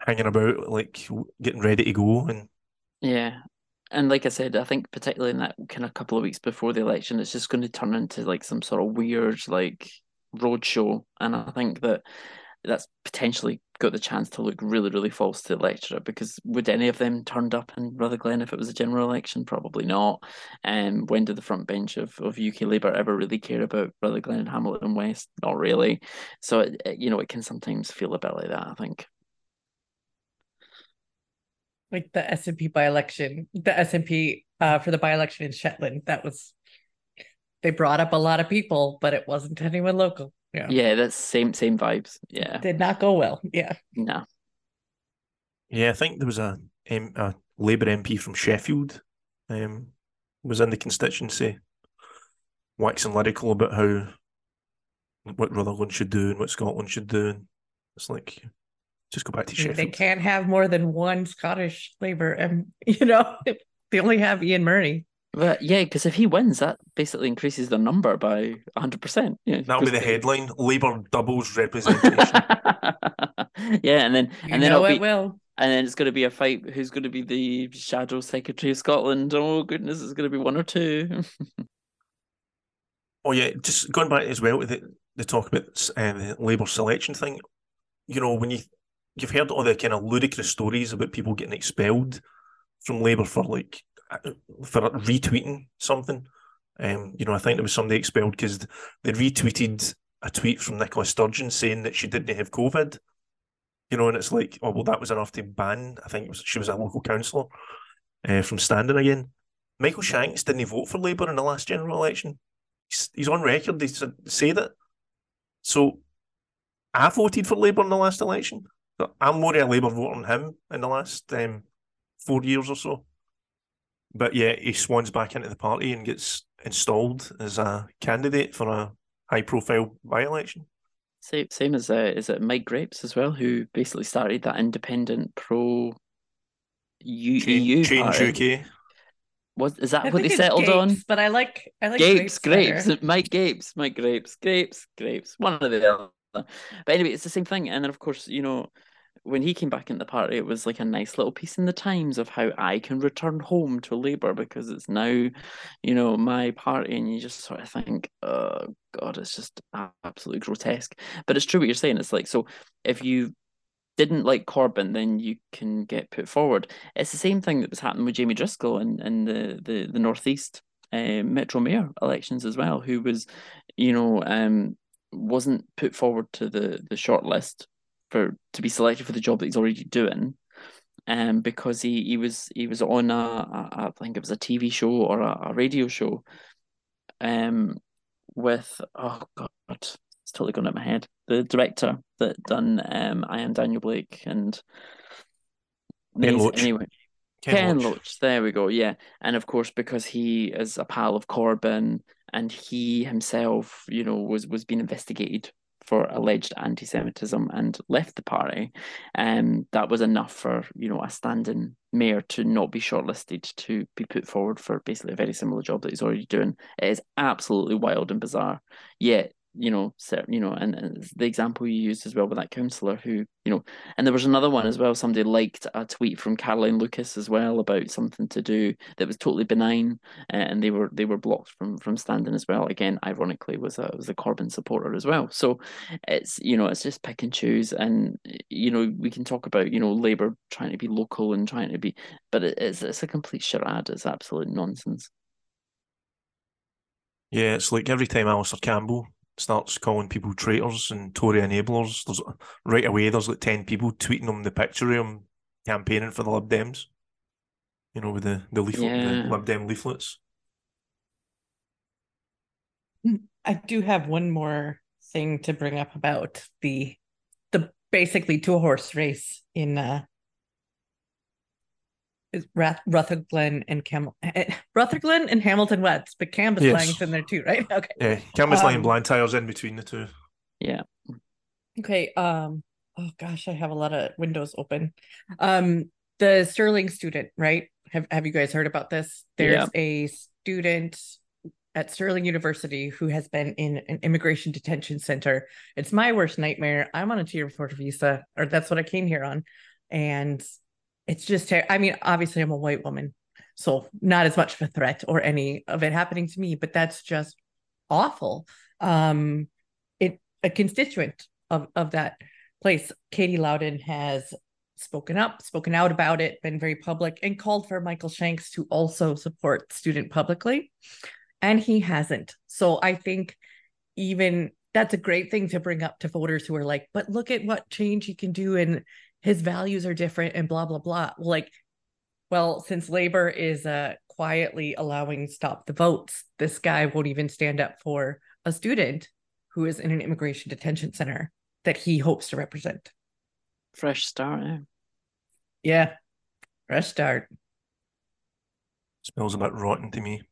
hanging about, like getting ready to go, and Yeah. And like I said, I think particularly in that kind of couple of weeks before the election, it's just going to turn into like some sort of weird like roadshow. And I think that that's potentially got the chance to look really, really false to the electorate because would any of them turned up in Rutherglen if it was a general election? Probably not. And um, when did the front bench of, of UK Labour ever really care about Rutherglen and Hamilton West? Not really. So, it, it- you know, it can sometimes feel a bit like that, I think. Like the SNP by election, the SNP uh, for the by election in Shetland. That was they brought up a lot of people, but it wasn't anyone local. Yeah, Yeah, that's same same vibes. Yeah. did not go well. Yeah, No. yeah, I think there was a a Labour MP from Sheffield, um, was in the constituency, waxing lyrical about how what Rutherglen should do and what Scotland should do, and it's like just go back to I mean, Sheffield. they can't have more than one Scottish Labour, and you know they only have Ian Murray. But yeah, because if he wins, that basically increases the number by hundred percent. Yeah, That'll be the headline: Labour doubles representation. yeah, and then You and then know it'll it be will. and then it's going to be a fight. Who's going to be the shadow secretary of Scotland? Oh goodness, it's going to be one or two. Oh yeah, just going back as well to the, the talk about uh, the Labour selection thing. You know, when you you've heard all the kind of ludicrous stories about people getting expelled from Labour for like uh, for retweeting something. Um, you know, I think there was somebody expelled because they retweeted a tweet from Nicola Sturgeon saying that she didn't have COVID. You know, and it's like, oh well, that was enough to ban. I think was, she was a local councillor uh, from standing again. Michael Shanks didn't he vote for Labour in the last general election he's, he's on record. They said say that. So I voted for Labour in the last election. But I'm more of a Labour voter than him in the last um, four years or so. But yeah, he swans back into the party and gets installed as a candidate for a high profile by election. Same same as uh, is it Mike Grapes as well, who basically started that independent pro EU change, change UK. Was is that I what they think it's settled on? But I like I like Grapes, grapes. grapes. Mike Grapes, Mike Grapes, grapes, grapes, one or the other. But anyway, it's the same thing. And then, of course, you know, when he came back in the party, it was like a nice little piece in the Times of how I can return home to Labour because it's now, you know, my party, and you just sort of think, oh god, it's just absolutely grotesque. But it's true what you're saying. It's like so if you didn't like Corbyn, then you can get put forward. It's the same thing that was happening with Jamie Driscoll in, in the the the northeast uh, Metro Mayor elections as well, who was, you know, um, wasn't put forward to the the shortlist for to be selected for the job that he's already doing, um, because he he was he was on a, a I think it was a TV show or a, a radio show, um, with oh god, it's totally gone out of my head. The director that done um I am Daniel Blake and Ken Loach. anyway. Ken Ken Loach. Loach, there we go. Yeah, and of course because he is a pal of Corbyn, and he himself, you know, was was being investigated for alleged anti-Semitism and left the party, and that was enough for you know a standing mayor to not be shortlisted to be put forward for basically a very similar job that he's already doing. It is absolutely wild and bizarre. Yet you know, cer- you know, and, and the example you used as well with that counsellor who, you know, and there was another one as well. Somebody liked a tweet from Caroline Lucas as well about something to do that was totally benign, uh, and they were they were blocked from from standing as well. Again, ironically, was a was a Corbyn supporter as well. So it's you know it's just pick and choose, and you know we can talk about you know Labour trying to be local and trying to be, but it, it's it's a complete charade. It's absolute nonsense. Yeah, it's like every time Alastair Campbell starts calling people traitors and Tory enablers, there's right away there's like ten people tweeting him the picture of him campaigning for the Lib Dems. You know, with the the leaflet, Yeah. the Lib Dem leaflets. I do have one more thing to bring up about the the basically two horse race in uh is Rath- Rutherglen and Cam eh, Rutherglen and Hamilton West, but Canvas Yes. Lang's in there too, right? Okay. Yeah, Cambuslang Um, Blantyre's in between the two. Yeah, Okay. Um. Oh gosh, I have a lot of windows open. Um. The Stirling student, right? Have Have you guys heard about this? There's a student at Stirling University who has been in an immigration detention center. It's my worst nightmare. I'm on a tier four visa, or that's what I came here on, and it's just. ter- I mean, obviously, I'm a white woman, so not as much of a threat or any of it happening to me, but that's just awful. Um, it a constituent of of that place, Katy Loudon has spoken up, spoken out about it, been very public, and called for Michael Shanks to also support student publicly, and he hasn't. So I think even that's a great thing to bring up to voters who are like, but look at what change he can do, and his values are different, and blah blah blah. Like, well, since Labor is uh quietly allowing stop the votes, this guy won't even stand up for a student who is in an immigration detention center that he hopes to represent. fresh start. eh? Yeah. Fresh start. Smells a bit rotten to me.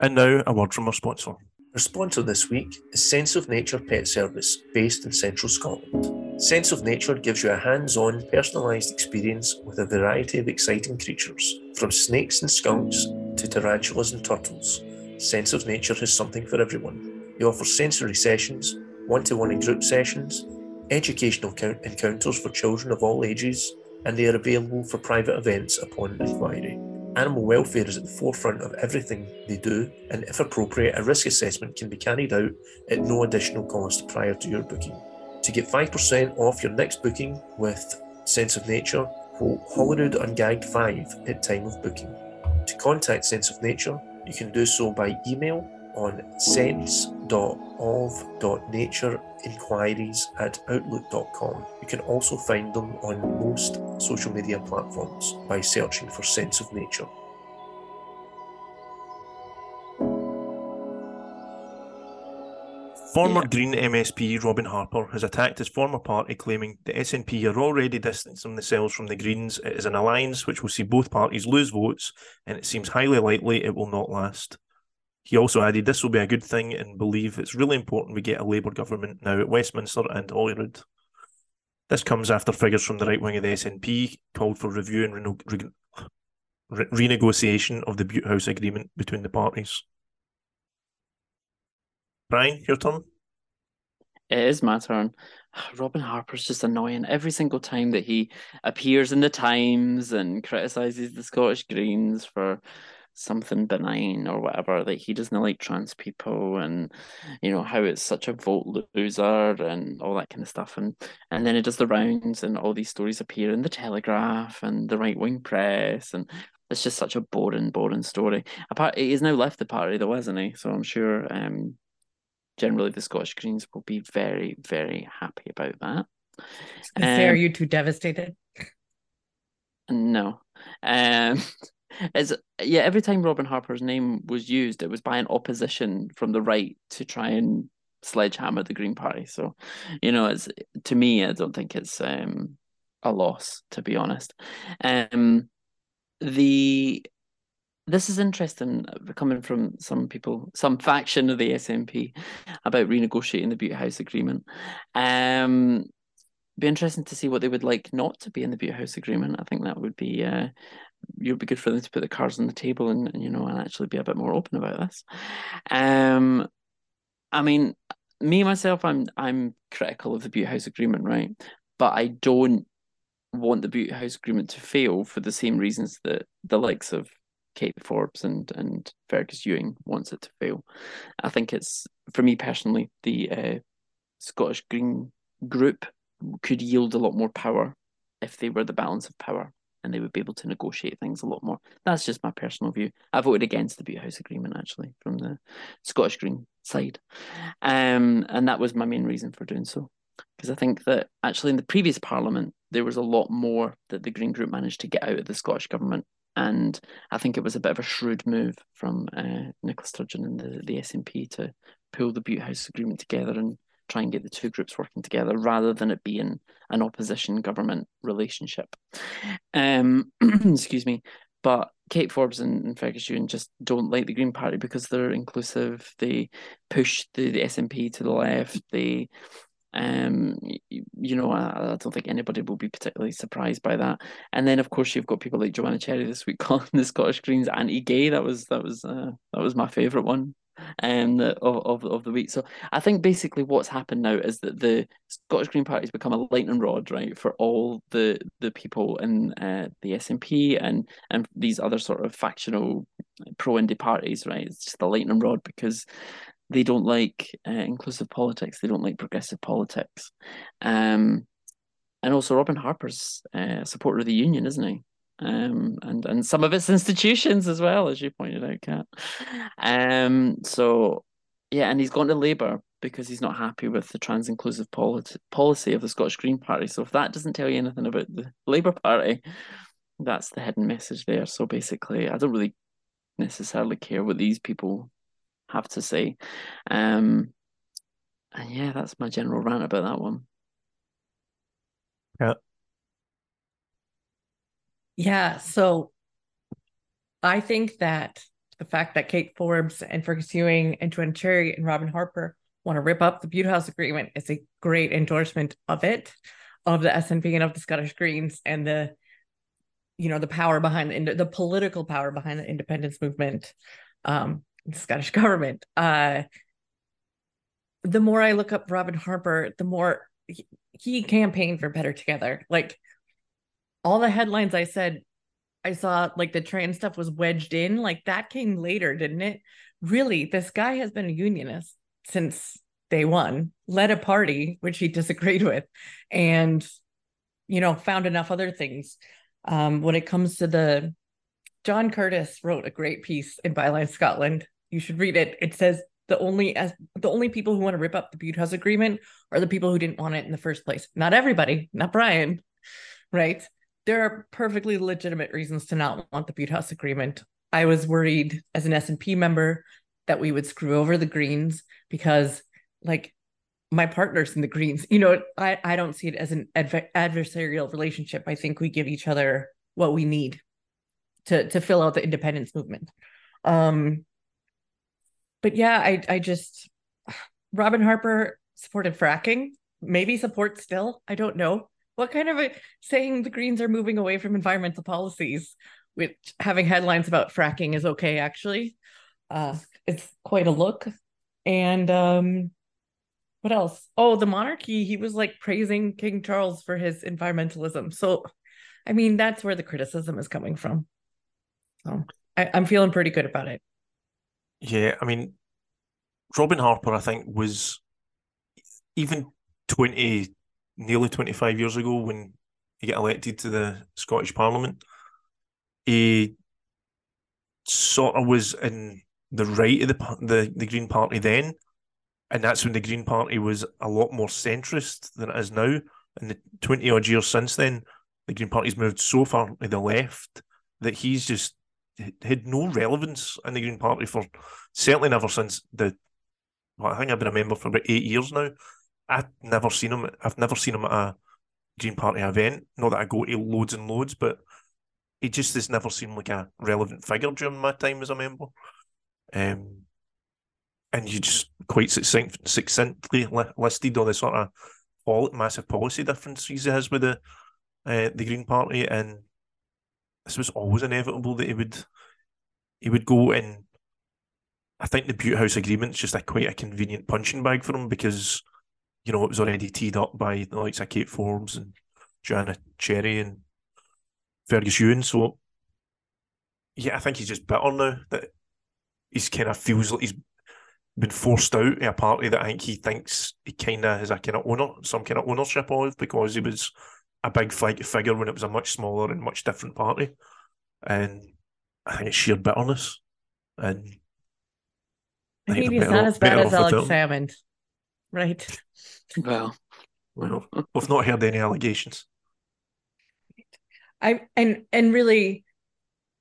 And now a word from our sponsor. Our sponsor this week is Sense of Nature Pet Service, based in central Scotland. Sense of Nature gives you a hands on, personalised experience with a variety of exciting creatures, from snakes and skunks to tarantulas and turtles. Sense of Nature has something for everyone. They offer sensory sessions, one to one and group sessions, educational count- encounters for children of all ages, and they are available for private events upon inquiry. Animal welfare is at the forefront of everything they do, and if appropriate, a risk assessment can be carried out at no additional cost prior to your booking. To get 5% off your next booking with Sense of Nature, quote Holyrude Ungagged 5 at time of booking. To contact Sense of Nature, you can do so by email on sense.of.natureinquiries at outlook.com. You can also find them on most social media platforms by searching for Sense of Nature. Former Yeah. Green MSP Robin Harper has attacked his former party, claiming the SNP are already distancing themselves from the Greens. It is an alliance which will see both parties lose votes, and it seems highly likely it will not last. He also added this will be a good thing and believe it's really important we get a Labour government now at Westminster and Holyrood. This comes after figures from the right wing of the SNP called for review and reno- re- re- renegotiation of the Bute House agreement between the parties. Brian, your turn. It is my turn. Robin Harper's just annoying. Every single time that he appears in the Times and criticizes the Scottish Greens for something benign or whatever, that he doesn't like trans people and you know how it's such a vote loser and all that kind of stuff. And and then it does the rounds and all these stories appear in the Telegraph and the right wing press and it's just such a boring, boring story. Apart, he's now left the party though, hasn't he? So I'm sure um, generally the Scottish Greens will be very, very happy about that. Um, are you too devastated? No. Um, as yeah, every time Robin Harper's name was used, it was by an opposition from the right to try and sledgehammer the Green Party. So, you know, it's to me, I don't think it's um, a loss, to be honest. Um, the this is interesting uh, coming from some people, some faction of the SNP about renegotiating the Bute House agreement. Um, be interesting to see what they would like not to be in the Bute House agreement. I think that would be uh, you'd be good for them to put the cards on the table and, and you know and actually be a bit more open about this. Um, I mean, me myself, I'm I'm critical of the Bute House agreement, right? But I don't want the Bute House agreement to fail for the same reasons that the likes of Kate Forbes and and Fergus Ewing wants it to fail. I think it's for me personally the uh, Scottish Green group could yield a lot more power if they were the balance of power and they would be able to negotiate things a lot more. That's just my personal view. I voted against the Bute House agreement actually from the Scottish Green side, um, and that was my main reason for doing so. Because I think that actually in the previous Parliament there was a lot more that the Green Group managed to get out of the Scottish government and I think it was a bit of a shrewd move from uh, Nicola Sturgeon and the, the SNP to pull the Bute House agreement together and try and get the two groups working together rather than it being an opposition government relationship. Um, excuse me. But Kate Forbes and, and Fergus Ewing just don't like the Green Party because they're inclusive. They push the, the SNP to the left. They um, you, know, I, I, don't think anybody will be particularly surprised by that. And then, of course, you've got people like Joanna Cherry this week calling the Scottish Greens anti-gay. That was that was uh, that was my favourite one um of, of of the week. So I think basically what's happened now is that the Scottish Green Party has become a lightning rod, right, for all the the people in uh, the SNP and and these other sort of factional pro indie parties, right? It's just a lightning rod because they don't like uh, inclusive politics. They don't like progressive politics. Um, and also Robin Harper's uh, a supporter of the union, isn't he? Um, and and some of its institutions as well, as you pointed out, Kat. Um, so yeah, and he's gone to Labour because he's not happy with the trans inclusive policy of the Scottish Green Party. So if that doesn't tell you anything about the Labour Party, that's the hidden message there. So basically, I don't really necessarily care what these people have to see. Um, and yeah, that's my general rant about that one. Yeah. Yeah. So I think that the fact that Kate Forbes and Fergus Ewing and Joanna Cherry and Robin Harper want to rip up the Bute House Agreement is a great endorsement of it, of the SNP and of the Scottish Greens and the, you know, the power behind the, the political power behind the independence movement. Um, the Scottish government. Uh, the more I look up Robin Harper, the more he, he campaigned for Better Together. Like all the headlines I said, I saw like the trans stuff was wedged in. Like that came later, didn't it? Really, this guy has been a unionist since day one, led a party which he disagreed with, and you know found enough other things. Um, when it comes to the John Curtis wrote a great piece in Byline Scotland you should read it. It says the only as the only people who want to rip up the Bute House Agreement are the people who didn't want it in the first place. Not everybody, not Brian, right? There are perfectly legitimate reasons to not want the Bute House Agreement. I was worried as an SNP member that we would screw over the Greens because, like, my partners in the Greens, you know, I, I don't see it as an adver- adversarial relationship. I think we give each other what we need to to fill out the independence movement. Um, but yeah, I I just Robin Harper supported fracking, maybe support still. I don't know. What kind of a saying the Greens are moving away from environmental policies, which having headlines about fracking is okay, actually. Uh, it's quite a look. And um, what else? Oh, the monarchy. He was like praising King Charles for his environmentalism. So, I mean, that's where the criticism is coming from. So, I, I'm feeling pretty good about it. Yeah, I mean, Robin Harper, I think, was even 20, nearly 25 years ago when he got elected to the Scottish Parliament, he sort of was in the right of the the, the Green Party then, and that's when the Green Party was a lot more centrist than it is now. In the twenty odd years since then, the Green Party's moved so far to the left that he's just had no relevance in the Green Party for certainly never since the. Well, I think I've been a member for about eight years now. I've never seen him. I've never seen him at a Green Party event. Not that I go to loads and loads, but he just has never seemed like a relevant figure during my time as a member. Um, and you just quite succinct, succinctly listed all the sort of all massive policy differences he has with the uh, the Green Party, and this was always inevitable that he would he would go and I think the Bute House agreement is just a quite a convenient punching bag for him because you know it was already teed up by the likes of Kate Forbes and Joanna Cherry and Fergus Ewing. So yeah, I think he's just bitter now that he's kind of feels like he's been forced out of a party that I think he thinks he kind of has a kind of owner, some kind of ownership of because he was a big figure when it was a much smaller and much different party. And I think it's sheer bitterness. And I, I think he's not as bad as Alex Salmond, right? Well, well, we've not heard any allegations. I and and really,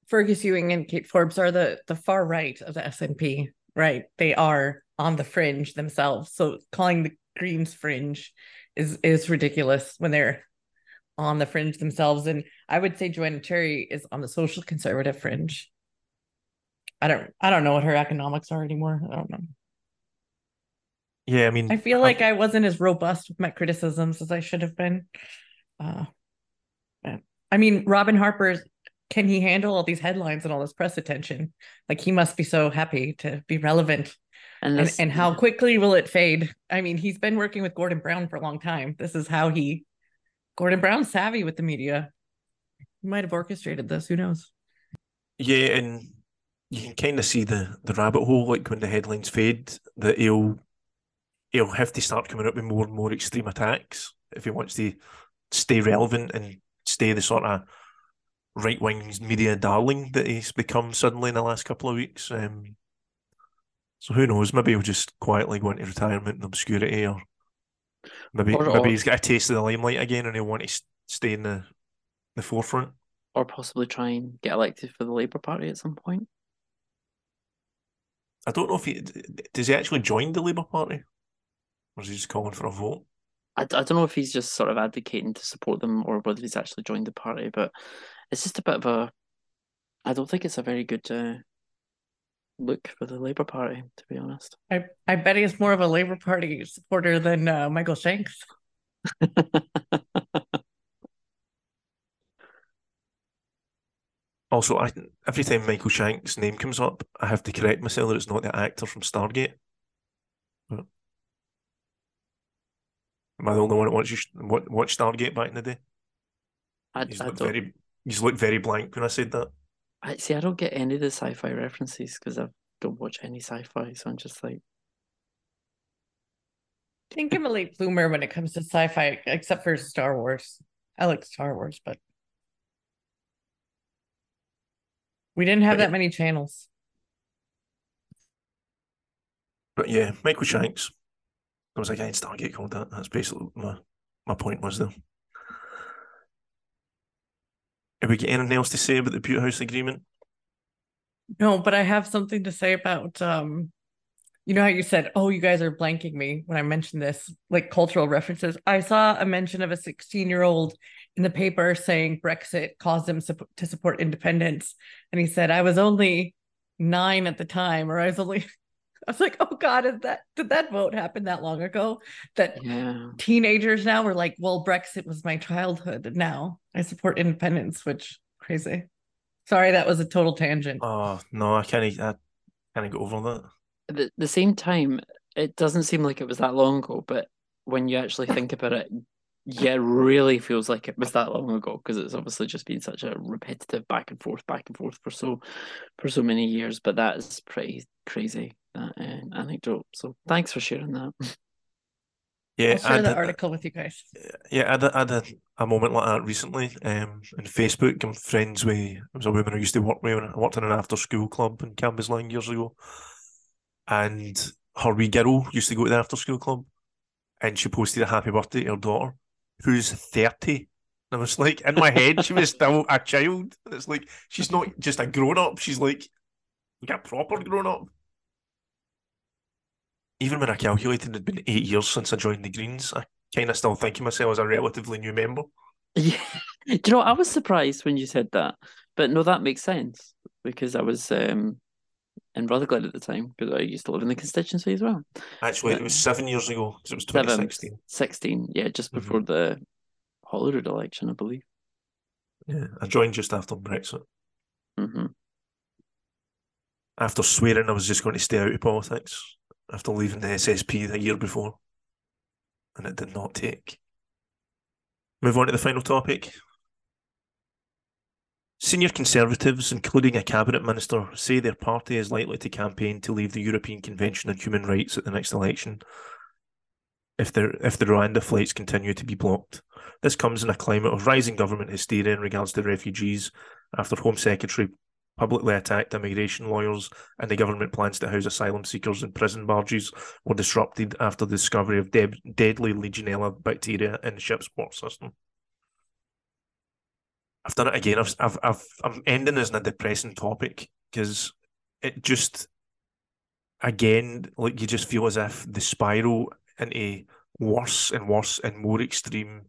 Fergus Ewing and Kate Forbes are the the far right of the SNP, right? They are on the fringe themselves. So calling the Greens fringe is is ridiculous when they're on the fringe themselves. And I would say Joanna Cherry is on the social conservative fringe. I don't I don't know what her economics are anymore. I don't know. Yeah, I mean I feel like I wasn't as robust with my criticisms as I should have been. Uh I mean, Robin Harper's can he handle all these headlines and all this press attention? Like he must be so happy to be relevant. And, this, and, and how quickly will it fade? I mean, he's been working with Gordon Brown for a long time. This is how he Gordon Brown's savvy with the media. He might have orchestrated this. Who knows? Yeah, and you can kind of see the the rabbit hole, like when the headlines fade, that he'll he'll have to start coming up with more and more extreme attacks if he wants to stay relevant and stay the sort of right wing media darling that he's become suddenly in the last couple of weeks. Um, so who knows? Maybe he'll just quietly go into retirement and obscurity, or maybe or, maybe or, he's got a taste of the limelight again and he'll want to stay in the the forefront, or possibly try and get elected for the Labour Party at some point. I don't know if he does. He actually join the Labour Party, or is he just calling for a vote? I, I don't know if he's just sort of advocating to support them or whether he's actually joined the party, but it's just a bit of a. I don't think it's a very good uh, look for the Labour Party, to be honest. I, I bet he's more of a Labour Party supporter than uh, Michael Shanks. also, I every time Michael Shanks' name comes up, I have to correct myself that it's not the actor from Stargate. Am I the only one that watched watched Stargate back in the day? I, you I looked very you looked very blank when I said that. I see. I don't get any of the sci-fi references because I don't watch any sci-fi, so I'm just like. I think I'm a late bloomer when it comes to sci-fi, except for Star Wars. I like Star Wars, but we didn't have but, that many channels. But yeah, Michael Shanks I was like, I Stargate called that. That's basically my, my point was there. Have we got anything else to say about the Bute House agreement? No, but I have something to say about um you know how you said, "Oh, you guys are blanking me" when I mentioned this, like cultural references. I saw a mention of a 16-year-old in the paper saying Brexit caused him to support independence, and he said, "I was only 9 at the time or I was only I was like, oh God, is that did that vote happen that long ago? That yeah. teenagers now were like, well, Brexit was my childhood. Now I support independence, which crazy. Sorry, that was a total tangent. Oh no, I can't I can't get over that. At the, the same time, it doesn't seem like it was that long ago, but when you actually think about it, yeah, it really feels like it was that long ago because it's obviously just been such a repetitive back and forth, back and forth for so for so many years. But that is pretty crazy that uh, anecdote. So thanks for sharing that. Yeah, I'll share I the article with you guys. Yeah, I had, a- I had a, a moment like that recently um, on Facebook. I'm friends with, there was a woman I used to work with when I worked in an after school club in Cambuslang years ago. And her wee girl used to go to the after school club and she posted a happy birthday to her daughter, who's 30. And I was like, in my head, she was still a child. And it's like, she's not just a grown up, she's like, like a proper grown up. Even when I calculated it'd been eight years since I joined the Greens, I kind of still think of myself as a relatively new member. Yeah. Do you know, I was surprised when you said that, but no, that makes sense because I was um, in Rutherglen at the time because I used to live in the constituency as well. Actually, it was seven years ago because it was Seven. 2016. 16, yeah, just Mhm. before the Holyrood election, I believe. Yeah, I joined just after Brexit. hmm After swearing I was just going to stay out of politics after leaving the SSP the year before. And it did not take. Move on to the final topic. Senior Conservatives, including a cabinet minister, say their party is likely to campaign to leave the European Convention on Human Rights at the next election if the if the Rwanda flights continue to be blocked. This comes in a climate of rising government hysteria in regards to refugees after Home Secretary publicly attacked immigration lawyers and the government plans to house asylum seekers in prison barges were disrupted after the discovery of deadly Legionella bacteria in the ship's port system. I've done it again. I've, I've, I've, I'm ending as a depressing topic because it just, again, like you just feel as if the spiral into worse and worse and more extreme,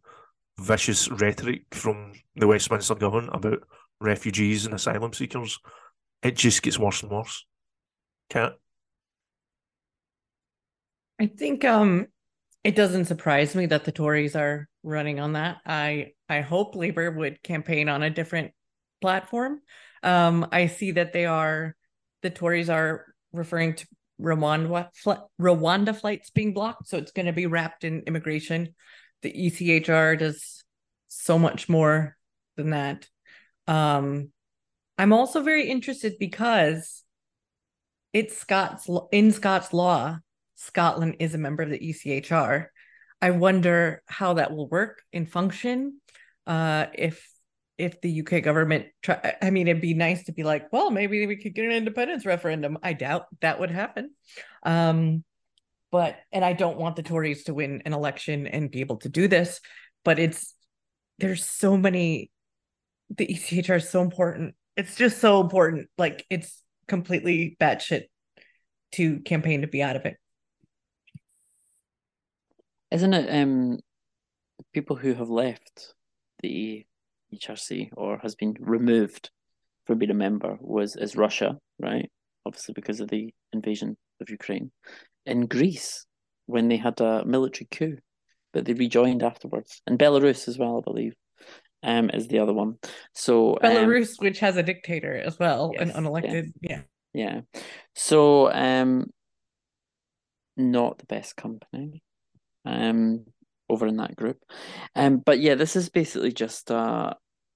vicious rhetoric from the Westminster government about refugees and asylum seekers, it just gets worse and worse. Kat? I think um it doesn't surprise me that the Tories are running on that. I I hope Labour would campaign on a different platform. Um I see that they are the Tories are referring to Rwanda fl- Rwanda flights being blocked, so it's going to be wrapped in immigration. The ECHR does so much more than that. Um I'm also very interested because it's Scots in Scots law Scotland is a member of the ECHR. I wonder how that will work in function. Uh, if if the UK government try, I mean, it'd be nice to be like, well, maybe we could get an independence referendum. I doubt that would happen. Um, but and I don't want the Tories to win an election and be able to do this. But it's there's so many. The ECHR is so important. It's just so important. Like it's completely batshit to campaign to be out of it. Isn't it um people who have left the HRC or has been removed from being a member was is Russia, right? Obviously because of the invasion of Ukraine. In Greece, when they had a military coup, but they rejoined afterwards. And Belarus as well, I believe, um, is the other one. So um, Belarus, which has a dictator as well, an Yes, unelected. Yeah. Yeah. So um not the best company um over in that group. Um but yeah, this is basically just uh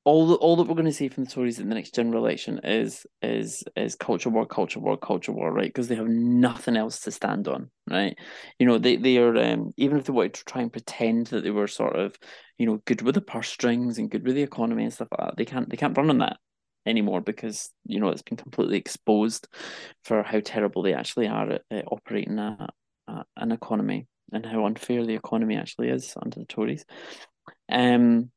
all all that we're going to see from the Tories in the next general election is is is culture war, culture war, culture war, right? Because they have nothing else to stand on, right? You know, they they are um even if they wanted to try and pretend that they were sort of, you know, good with the purse strings and good with the economy and stuff like that, they can't they can't run on that anymore because you know it's been completely exposed for how terrible they actually are at, at operating a, a, an economy and how unfair the economy actually is under the Tories. Um,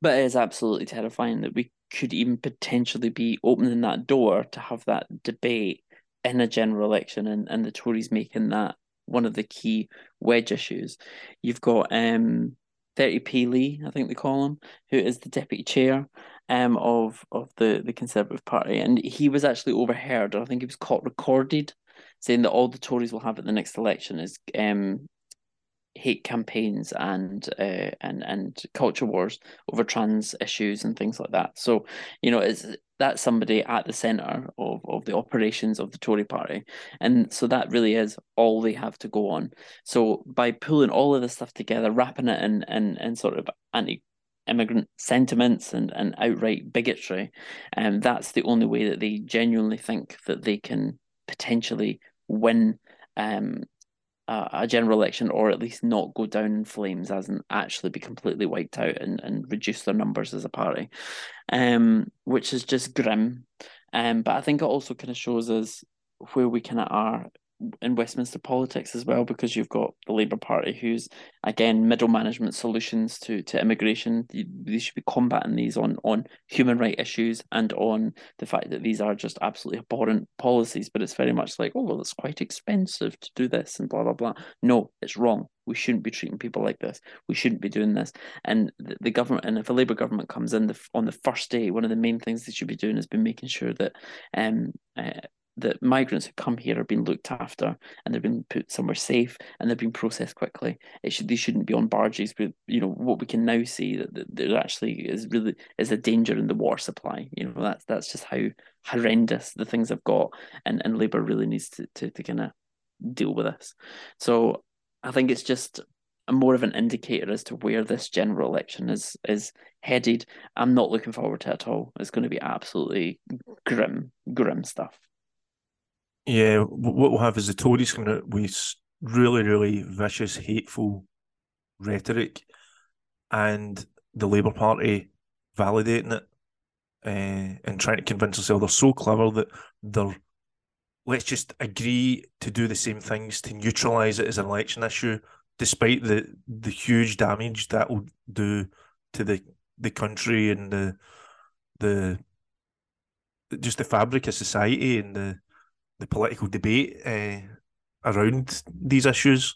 but it is absolutely terrifying that we could even potentially be opening that door to have that debate in a general election and, and the Tories making that one of the key wedge issues. You've got um 30p Lee, I think they call him, who is the deputy chair um of of the the Conservative Party, and he was actually overheard, or I think he was caught recorded, saying that all the Tories will have at the next election is um hate campaigns and uh, and and culture wars over trans issues and things like that. So you know, it's that's somebody at the center of of the operations of the Tory Party, and so that really is all they have to go on. So by pulling all of this stuff together, wrapping it in in, in sort of anti immigrant sentiments and, and outright bigotry, and um, that's the only way that they genuinely think that they can potentially win um, a, a, general election or at least not go down in flames as in actually be completely wiped out and, and reduce their numbers as a party, um, which is just grim. Um, but I think it also kind of shows us where we kind of are in Westminster politics as well, because you've got the Labour Party, who's again middle management solutions to to immigration. They should be combating these on on human right issues and on the fact that these are just absolutely abhorrent policies. But it's very much like, oh well, it's quite expensive to do this and blah blah blah. No, it's wrong. We shouldn't be treating people like this. We shouldn't be doing this. And the, the government, and if a Labour government comes in the, on the first day, one of the main things they should be doing has been making sure that um, uh, that migrants who come here are being looked after and they're being put somewhere safe and they're being processed quickly. It should they shouldn't be on barges. But you know what we can now see that, that there actually is really is a danger in the water supply. You know that's that's just how horrendous the things have got, and and Labour really needs to to, to kind of deal with this. So I think it's just more of an indicator as to where this general election is is headed. I'm not looking forward to it at all. It's going to be absolutely grim, grim stuff. Yeah, what we'll have is the Tories coming out with really, really vicious, hateful rhetoric, and the Labour Party validating it uh, and trying to convince themselves they're so clever that they're let's just agree to do the same things to neutralise it as an election issue, despite the the huge damage that will do to the the country and the the just the fabric of society and the the political debate uh, around these issues.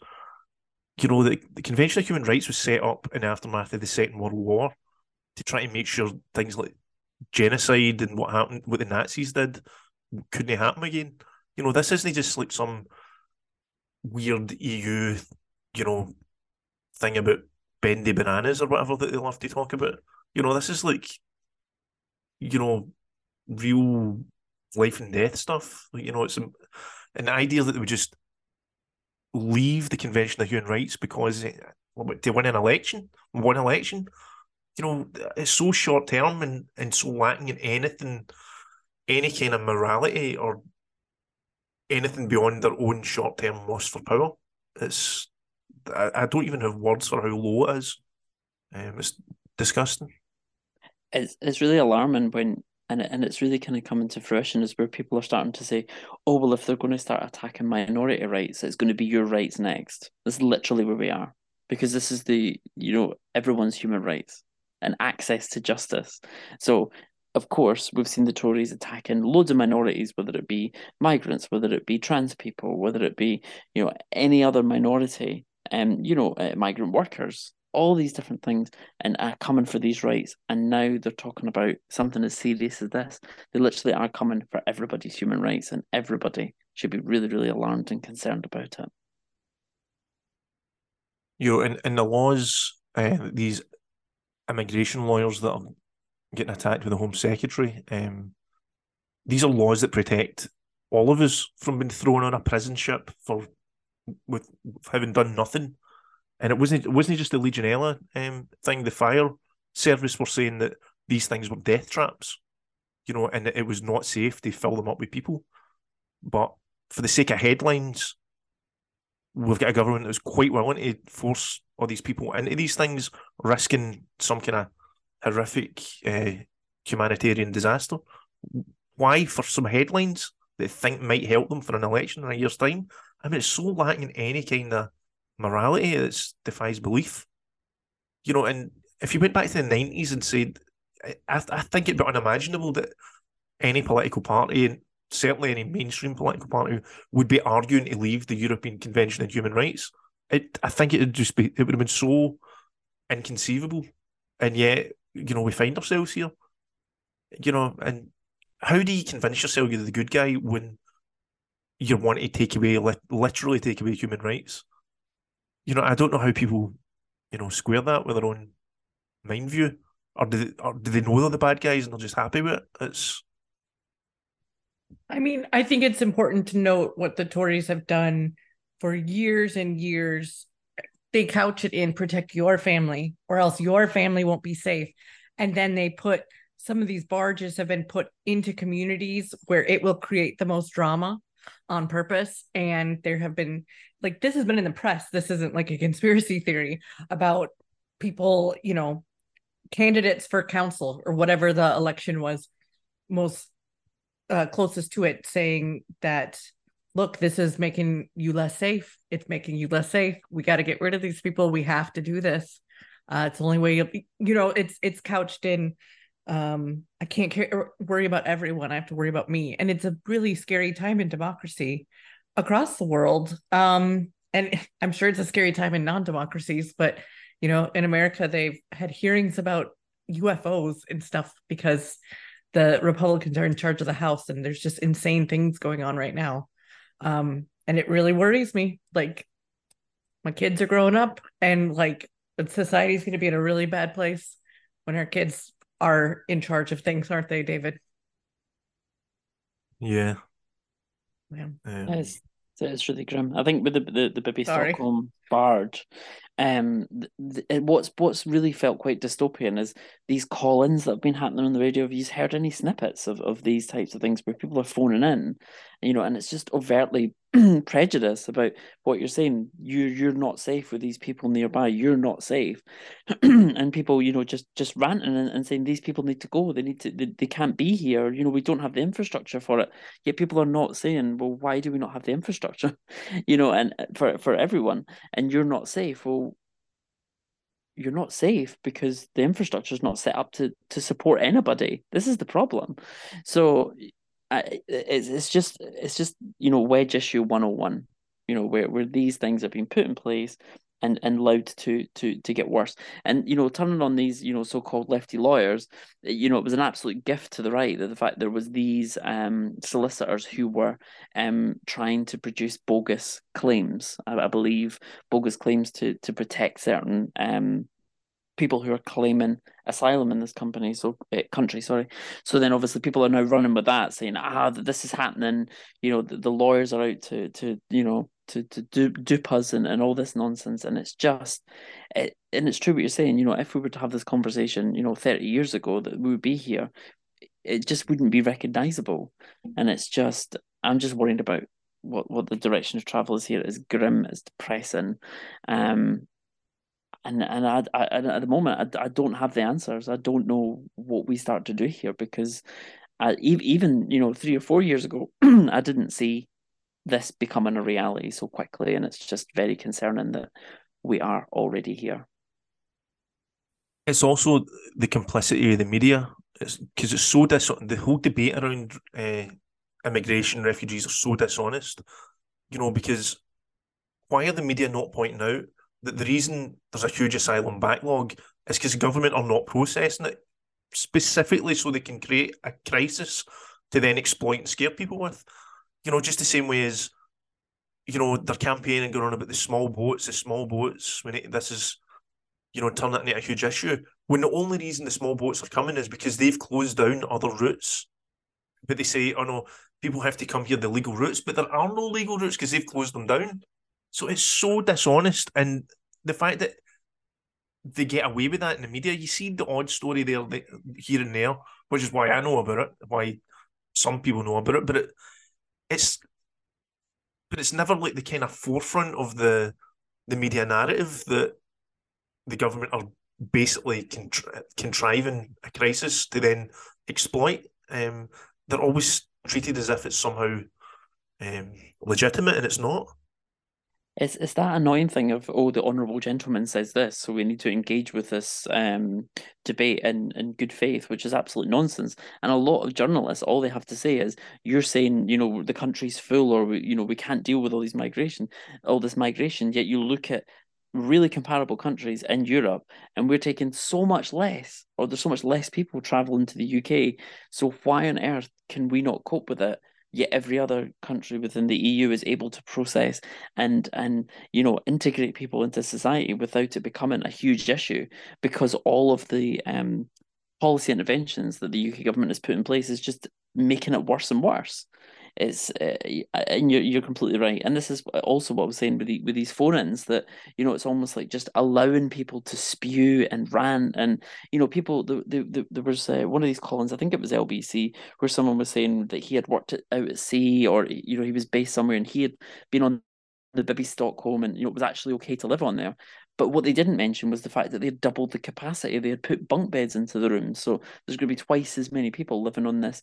You know, the, the Convention of Human Rights was set up in the aftermath of the Second World War to try to make sure things like genocide and what happened, what the Nazis did, couldn't happen again. You know, this isn't just like some weird EU, you know, thing about bendy bananas or whatever that they love to talk about. You know, this is like, you know, real life and death stuff. You know, it's an, an idea that they would just leave the Convention of Human Rights because eh, to win an election, one election, you know, it's so short term and, and so lacking in anything, any kind of morality or anything beyond their own short term lust for power. It's I, I don't even have words for how low it is. Um, it's disgusting. It's it's really alarming when and and it's really kind of coming to fruition is where people are starting to say, oh well, if they're going to start attacking minority rights, it's going to be your rights next. This is literally where we are because this is the you know everyone's human rights and access to justice. So of course, we've seen the Tories attacking loads of minorities, whether it be migrants, whether it be trans people, whether it be you know any other minority, and um, you know uh, migrant workers all these different things and are coming for these rights. And now they're talking about something as serious as this. They literally are coming for everybody's human rights, and everybody should be really, really alarmed and concerned about it. You know, in, in the laws, uh, these immigration lawyers that are getting attacked with the Home Secretary, um, these are laws that protect all of us from being thrown on a prison ship for with having done nothing and it wasn't wasn't just the Legionella um, thing. The fire service were saying that these things were death traps, you know, and it was not safe to fill them up with people. But for the sake of headlines, we've got a government that was quite willing to force all these people into these things, risking some kind of horrific uh, humanitarian disaster. Why? For some headlines that think might help them for an election in a year's time. I mean, it's so lacking in any kind of morality that defies belief. You know, and if you went back to the nineties and said, I, I think it'd be unimaginable that any political party, and certainly any mainstream political party, would be arguing to leave the European Convention on Human Rights. It, I think it would just be, it would have been so inconceivable, and yet, you know, we find ourselves here. You know, and how do you convince yourself you're the good guy when you want to take away, literally take away human rights? You know, I don't know how people, you know, square that with their own mind view, or do they, or do they know they're the bad guys and they're just happy with it? It's. I mean, I think it's important to note what the Tories have done for years and years. They couch it in protect your family, or else your family won't be safe. And then they put some of these barges have been put into communities where it will create the most drama on purpose. And there have been, like, this has been in the press. This isn't like a conspiracy theory about people, you know, candidates for council or whatever the election was most uh, closest to it saying that look this is making you less safe it's making you less safe we got to get rid of these people we have to do this uh, it's the only way you know it's it's couched in um i can't care, worry about everyone. I have to worry about me. And it's a really scary time in democracy across the world. Um and i'm sure it's a scary time in non-democracies but you know in america they've had hearings about ufos and stuff because the republicans are in charge of the house and there's just insane things going on right now. Um and it really worries me. Like my kids are growing up and like society's going to be in a really bad place when our kids are in charge of things, aren't they, David? Yeah. Yeah. yeah. It's, it's really grim. I think with the the, the Bibby Sorry. Stockholm barge, um, th- th- what's what's really felt quite dystopian is these call-ins that have been happening on the radio. Have you heard any snippets of, of these types of things where people are phoning in, you know, and it's just overtly prejudice about what you're saying. You you're not safe with these people nearby. You're not safe, and people, you know, just just ranting and, and saying these people need to go. They need to. They, they can't be here. You know, we don't have the infrastructure for it. Yet people are not saying, well, why do we not have the infrastructure? you know, and uh, for for everyone, and you're not safe. Well, you're not safe because the infrastructure is not set up to to support anybody. This is the problem. So It's it's just it's just you know wedge issue 101 you know where, where these things have been put in place and and allowed to to to get worse. And you know turning on these you know so-called lefty lawyers you know it was an absolute gift to the right that the fact there was these um solicitors who were um trying to produce bogus claims. I, I believe bogus claims to to protect certain um people who are claiming asylum in this company, so uh, country, sorry. So then obviously people are now running with that, saying, ah, this is happening. You know, the, the lawyers are out to to you know to to dupe, dupe us and, and all this nonsense, and it's just, it, and it's true what you're saying. You know, if we were to have this conversation, you know, thirty years ago, that we would be here, it just wouldn't be recognizable, and it's just, I'm just worried about what what the direction of travel is here. It's grim, it's depressing, um, and and I, I at the moment I, I don't have the answers. I don't know what we start to do here because I, even you know three or four years ago I didn't see this becoming a reality so quickly, and it's just very concerning that we are already here. It's also the complicity of the media. It's because it's so dis. The whole debate around uh, immigration, refugees are so dishonest. You know, because why are the media not pointing out that the reason there's a huge asylum backlog is because the government are not processing it specifically so they can create a crisis to then exploit and scare people with. You know, just the same way as, you know, they're campaigning going on about the small boats, the small boats, when it, this is, you know, turning it into a huge issue. When the only reason the small boats are coming is because they've closed down other routes. But they say, oh no, people have to come here the legal routes, but there are no legal routes because they've closed them down. So it's so dishonest, and the fact that they get away with that in the media, you see the odd story there, here and there, which is why I know about it, why some people know about it, but it, it's but it's never like the kind of forefront of the the media narrative that the government are basically contri- contriving a crisis to then exploit. Um, they're always treated as if it's somehow um, legitimate, and it's not. It's it's that annoying thing of oh the honourable gentleman says this, so we need to engage with this um, debate in, in good faith, which is absolute nonsense. And a lot of journalists, all they have to say is you're saying you know the country's full, or you know we can't deal with all these migration, all this migration. Yet you look at really comparable countries in Europe, and we're taking so much less, or there's so much less people traveling to the UK. So why on earth can we not cope with it? Yet every other country within the EU is able to process and and you know integrate people into society without it becoming a huge issue because all of the um, policy interventions that the UK government has put in place is just making it worse and worse. It's uh, and you're you're completely right, and this is also what I was saying with the, with these phone-ins that you know it's almost like just allowing people to spew and rant, and you know people the, the, the there was uh, one of these call-ins, I think it was LBC, where someone was saying that he had worked out at sea, or you know he was based somewhere and he had been on the Bibby Stockholm and you know it was actually okay to live on there. But what they didn't mention was the fact that they had doubled the capacity. They had put bunk beds into the room. So there's going to be twice as many people living on this.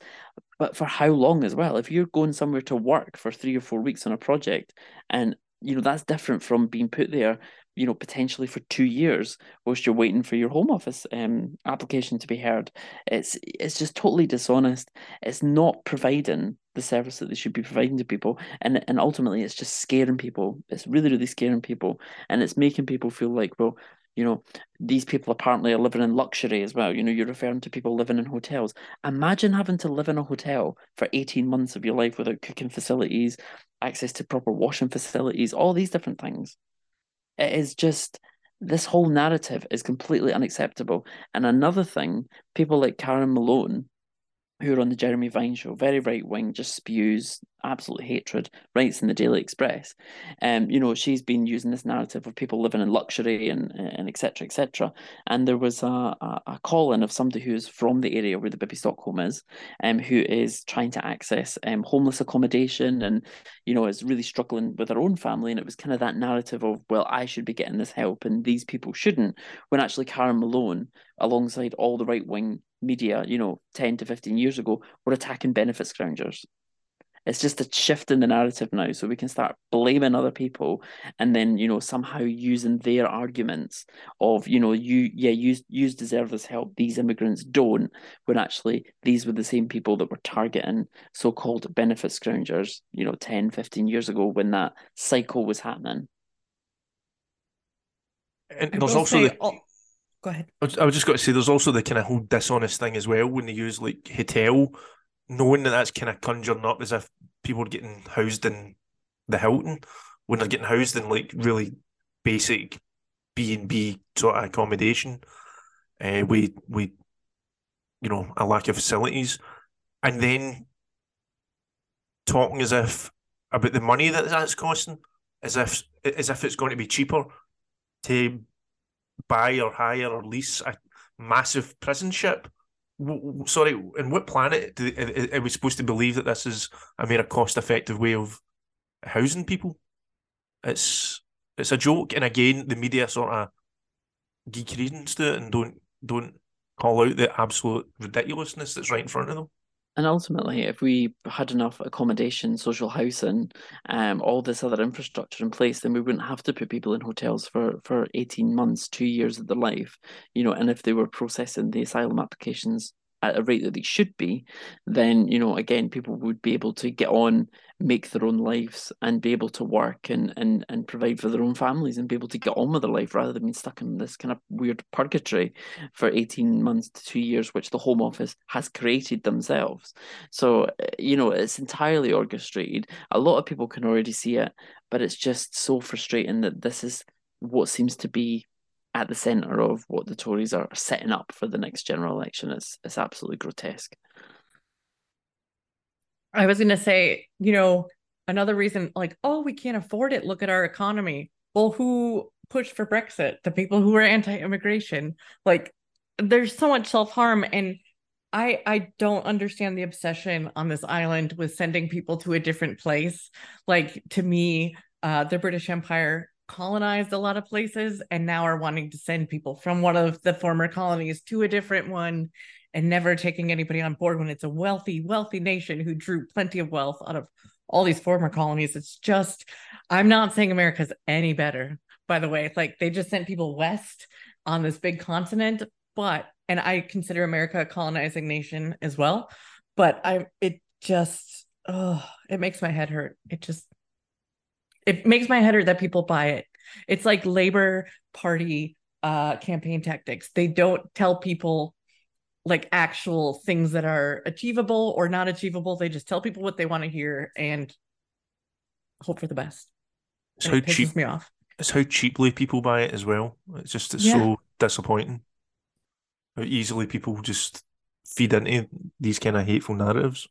But for how long as well? If you're going somewhere to work for three or four weeks on a project and you know that's different from being put there you know potentially for two years whilst you're waiting for your home office um, application to be heard. It's it's just totally dishonest. It's not providing the service that they should be providing to people and and ultimately it's just scaring people. It's really really scaring people and it's making people feel like well you know these people apparently are living in luxury as well. You know you're referring to people living in hotels. Imagine having to live in a hotel for 18 months of your life without cooking facilities access to proper washing facilities all these different things it is just this whole narrative is completely unacceptable. And another thing, people like Carole Malone, who are on the Jeremy Vine show, very right wing, just spews absolute hatred, writes in the Daily Express. Um, you know, she's been using this narrative of people living in luxury and and etc. etc. And there was a, a, a call in of somebody who's from the area where the Bibby Stockholm is, um, who is trying to access um homeless accommodation and you know is really struggling with her own family. And it was kind of that narrative of well, I should be getting this help and these people shouldn't. When actually Carole Malone, alongside all the right wing media, you know, 10 to 15 years ago, were attacking benefit scroungers. It's just a shift in the narrative now, so we can start blaming other people, and then you know somehow using their arguments of you know you yeah you you deserve this help, these immigrants don't, when actually these were the same people that were targeting so-called benefit scroungers, you know, 10, 15 years ago when that cycle was happening. And there's also the, oh, go ahead. I was just got to say, there's also the kind of whole dishonest thing as well when they use like hotel, knowing that that's kind of conjuring up as if people are getting housed in the Hilton when they're getting housed in like really basic B and B sort of accommodation. Uh, we we you know a lack of facilities, and then talking as if about the money that that's costing, as if as if it's going to be cheaper to buy or hire or lease a massive prison ship. Sorry, in what planet do, are we supposed to believe that this is a mere cost-effective way of housing people? It's it's a joke, and again, the media sort of geek credence to it and don't don't call out the absolute ridiculousness that's right in front of them. And ultimately, if we had enough accommodation, social housing, um, all this other infrastructure in place, then we wouldn't have to put people in hotels for, for 18 months, two years of their life. You know, and if they were processing the asylum applications at a rate that they should be, then you know again people would be able to get on, make their own lives, and be able to work and and and provide for their own families and be able to get on with their life rather than being stuck in this kind of weird purgatory for eighteen months to two years, which the Home Office has created themselves. So you know it's entirely orchestrated. A lot of people can already see it, but it's just so frustrating that this is what seems to be at the centre of what the Tories are setting up for the next general election. It's it's absolutely grotesque. I was going to say, you know, another reason, like, oh, we can't afford it. Look at our economy. Well, who pushed for Brexit? The people who were anti-immigration. Like, there's so much self-harm, and I I don't understand the obsession on this island with sending people to a different place. Like to me, uh, the British Empire colonized a lot of places and now are wanting to send people from one of the former colonies to a different one and never taking anybody on board when it's a wealthy, wealthy nation who drew plenty of wealth out of all these former colonies. It's just, I'm not saying America's any better, by the way. It's like they just sent people west on this big continent, but, and I consider America a colonizing nation as well, but I, it just, oh, it makes my head hurt. It just, it makes my head hurt that people buy it. It's like Labor Party uh, campaign tactics. They don't tell people like actual things that are achievable or not achievable. They just tell people what they want to hear and hope for the best. It's how it cheap me off. it's how cheaply people buy it as well. It's just it's Yeah. so disappointing. How easily people just feed into these kind of hateful narratives.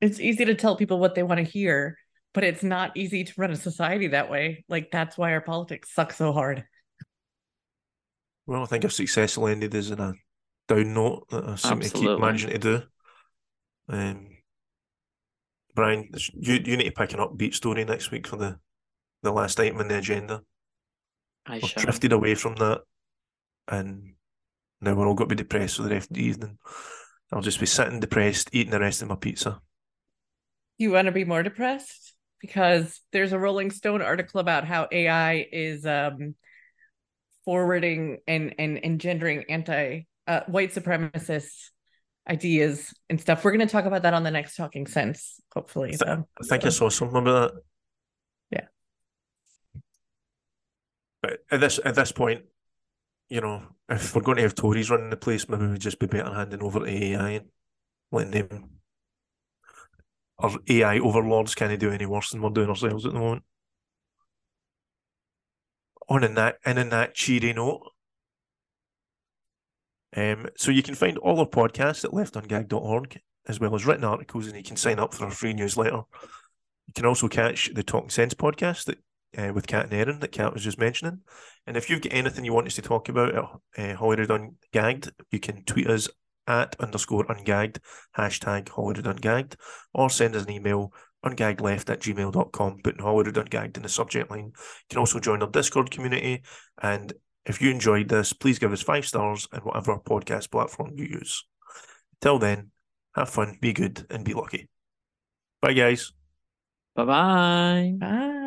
It's easy to tell people what they want to hear, but it's not easy to run a society that way. Like that's why our politics suck so hard. Well, I think if successful ended is in a down note that I seem to keep managing to do. Um, Brian, you you need to pick an upbeat story next week for the the last item on the agenda. I We've shall. drifted away from that, and now we're all going to be depressed for the rest of the evening. I'll just be sitting depressed, eating the rest of my pizza. You want to be more depressed? Because there's a Rolling Stone article about how AI is um forwarding and and engendering anti uh, white supremacist ideas and stuff. We're going to talk about that on the next Talking Sense, hopefully. Th- though. I think I saw something about that. Yeah. But at this at this point, you know, if we're going to have Tories running the place, maybe we'd just be better handing over to AI and letting them. Our AI overlords can't do any worse than we're doing ourselves at the moment. On in that and in that cheery note. Um, so you can find all our podcasts at leftungag.org, as well as written articles, and you can sign up for our free newsletter. You can also catch the Talking Sense podcast that uh, with Kat and Erin that Kat was just mentioning. And if you've got anything you want us to talk about at uh, Holyrude Ungagged, you can tweet us at underscore ungagged, hashtag Holyrude Ungagged, or send us an email ungaggedleft at gmail.com, putting Holyrude Ungagged in the subject line. You can also join our Discord community. And if you enjoyed this, please give us five stars and whatever podcast platform you use. Till then, have fun, be good, and be lucky. Bye, guys. Bye bye. Bye.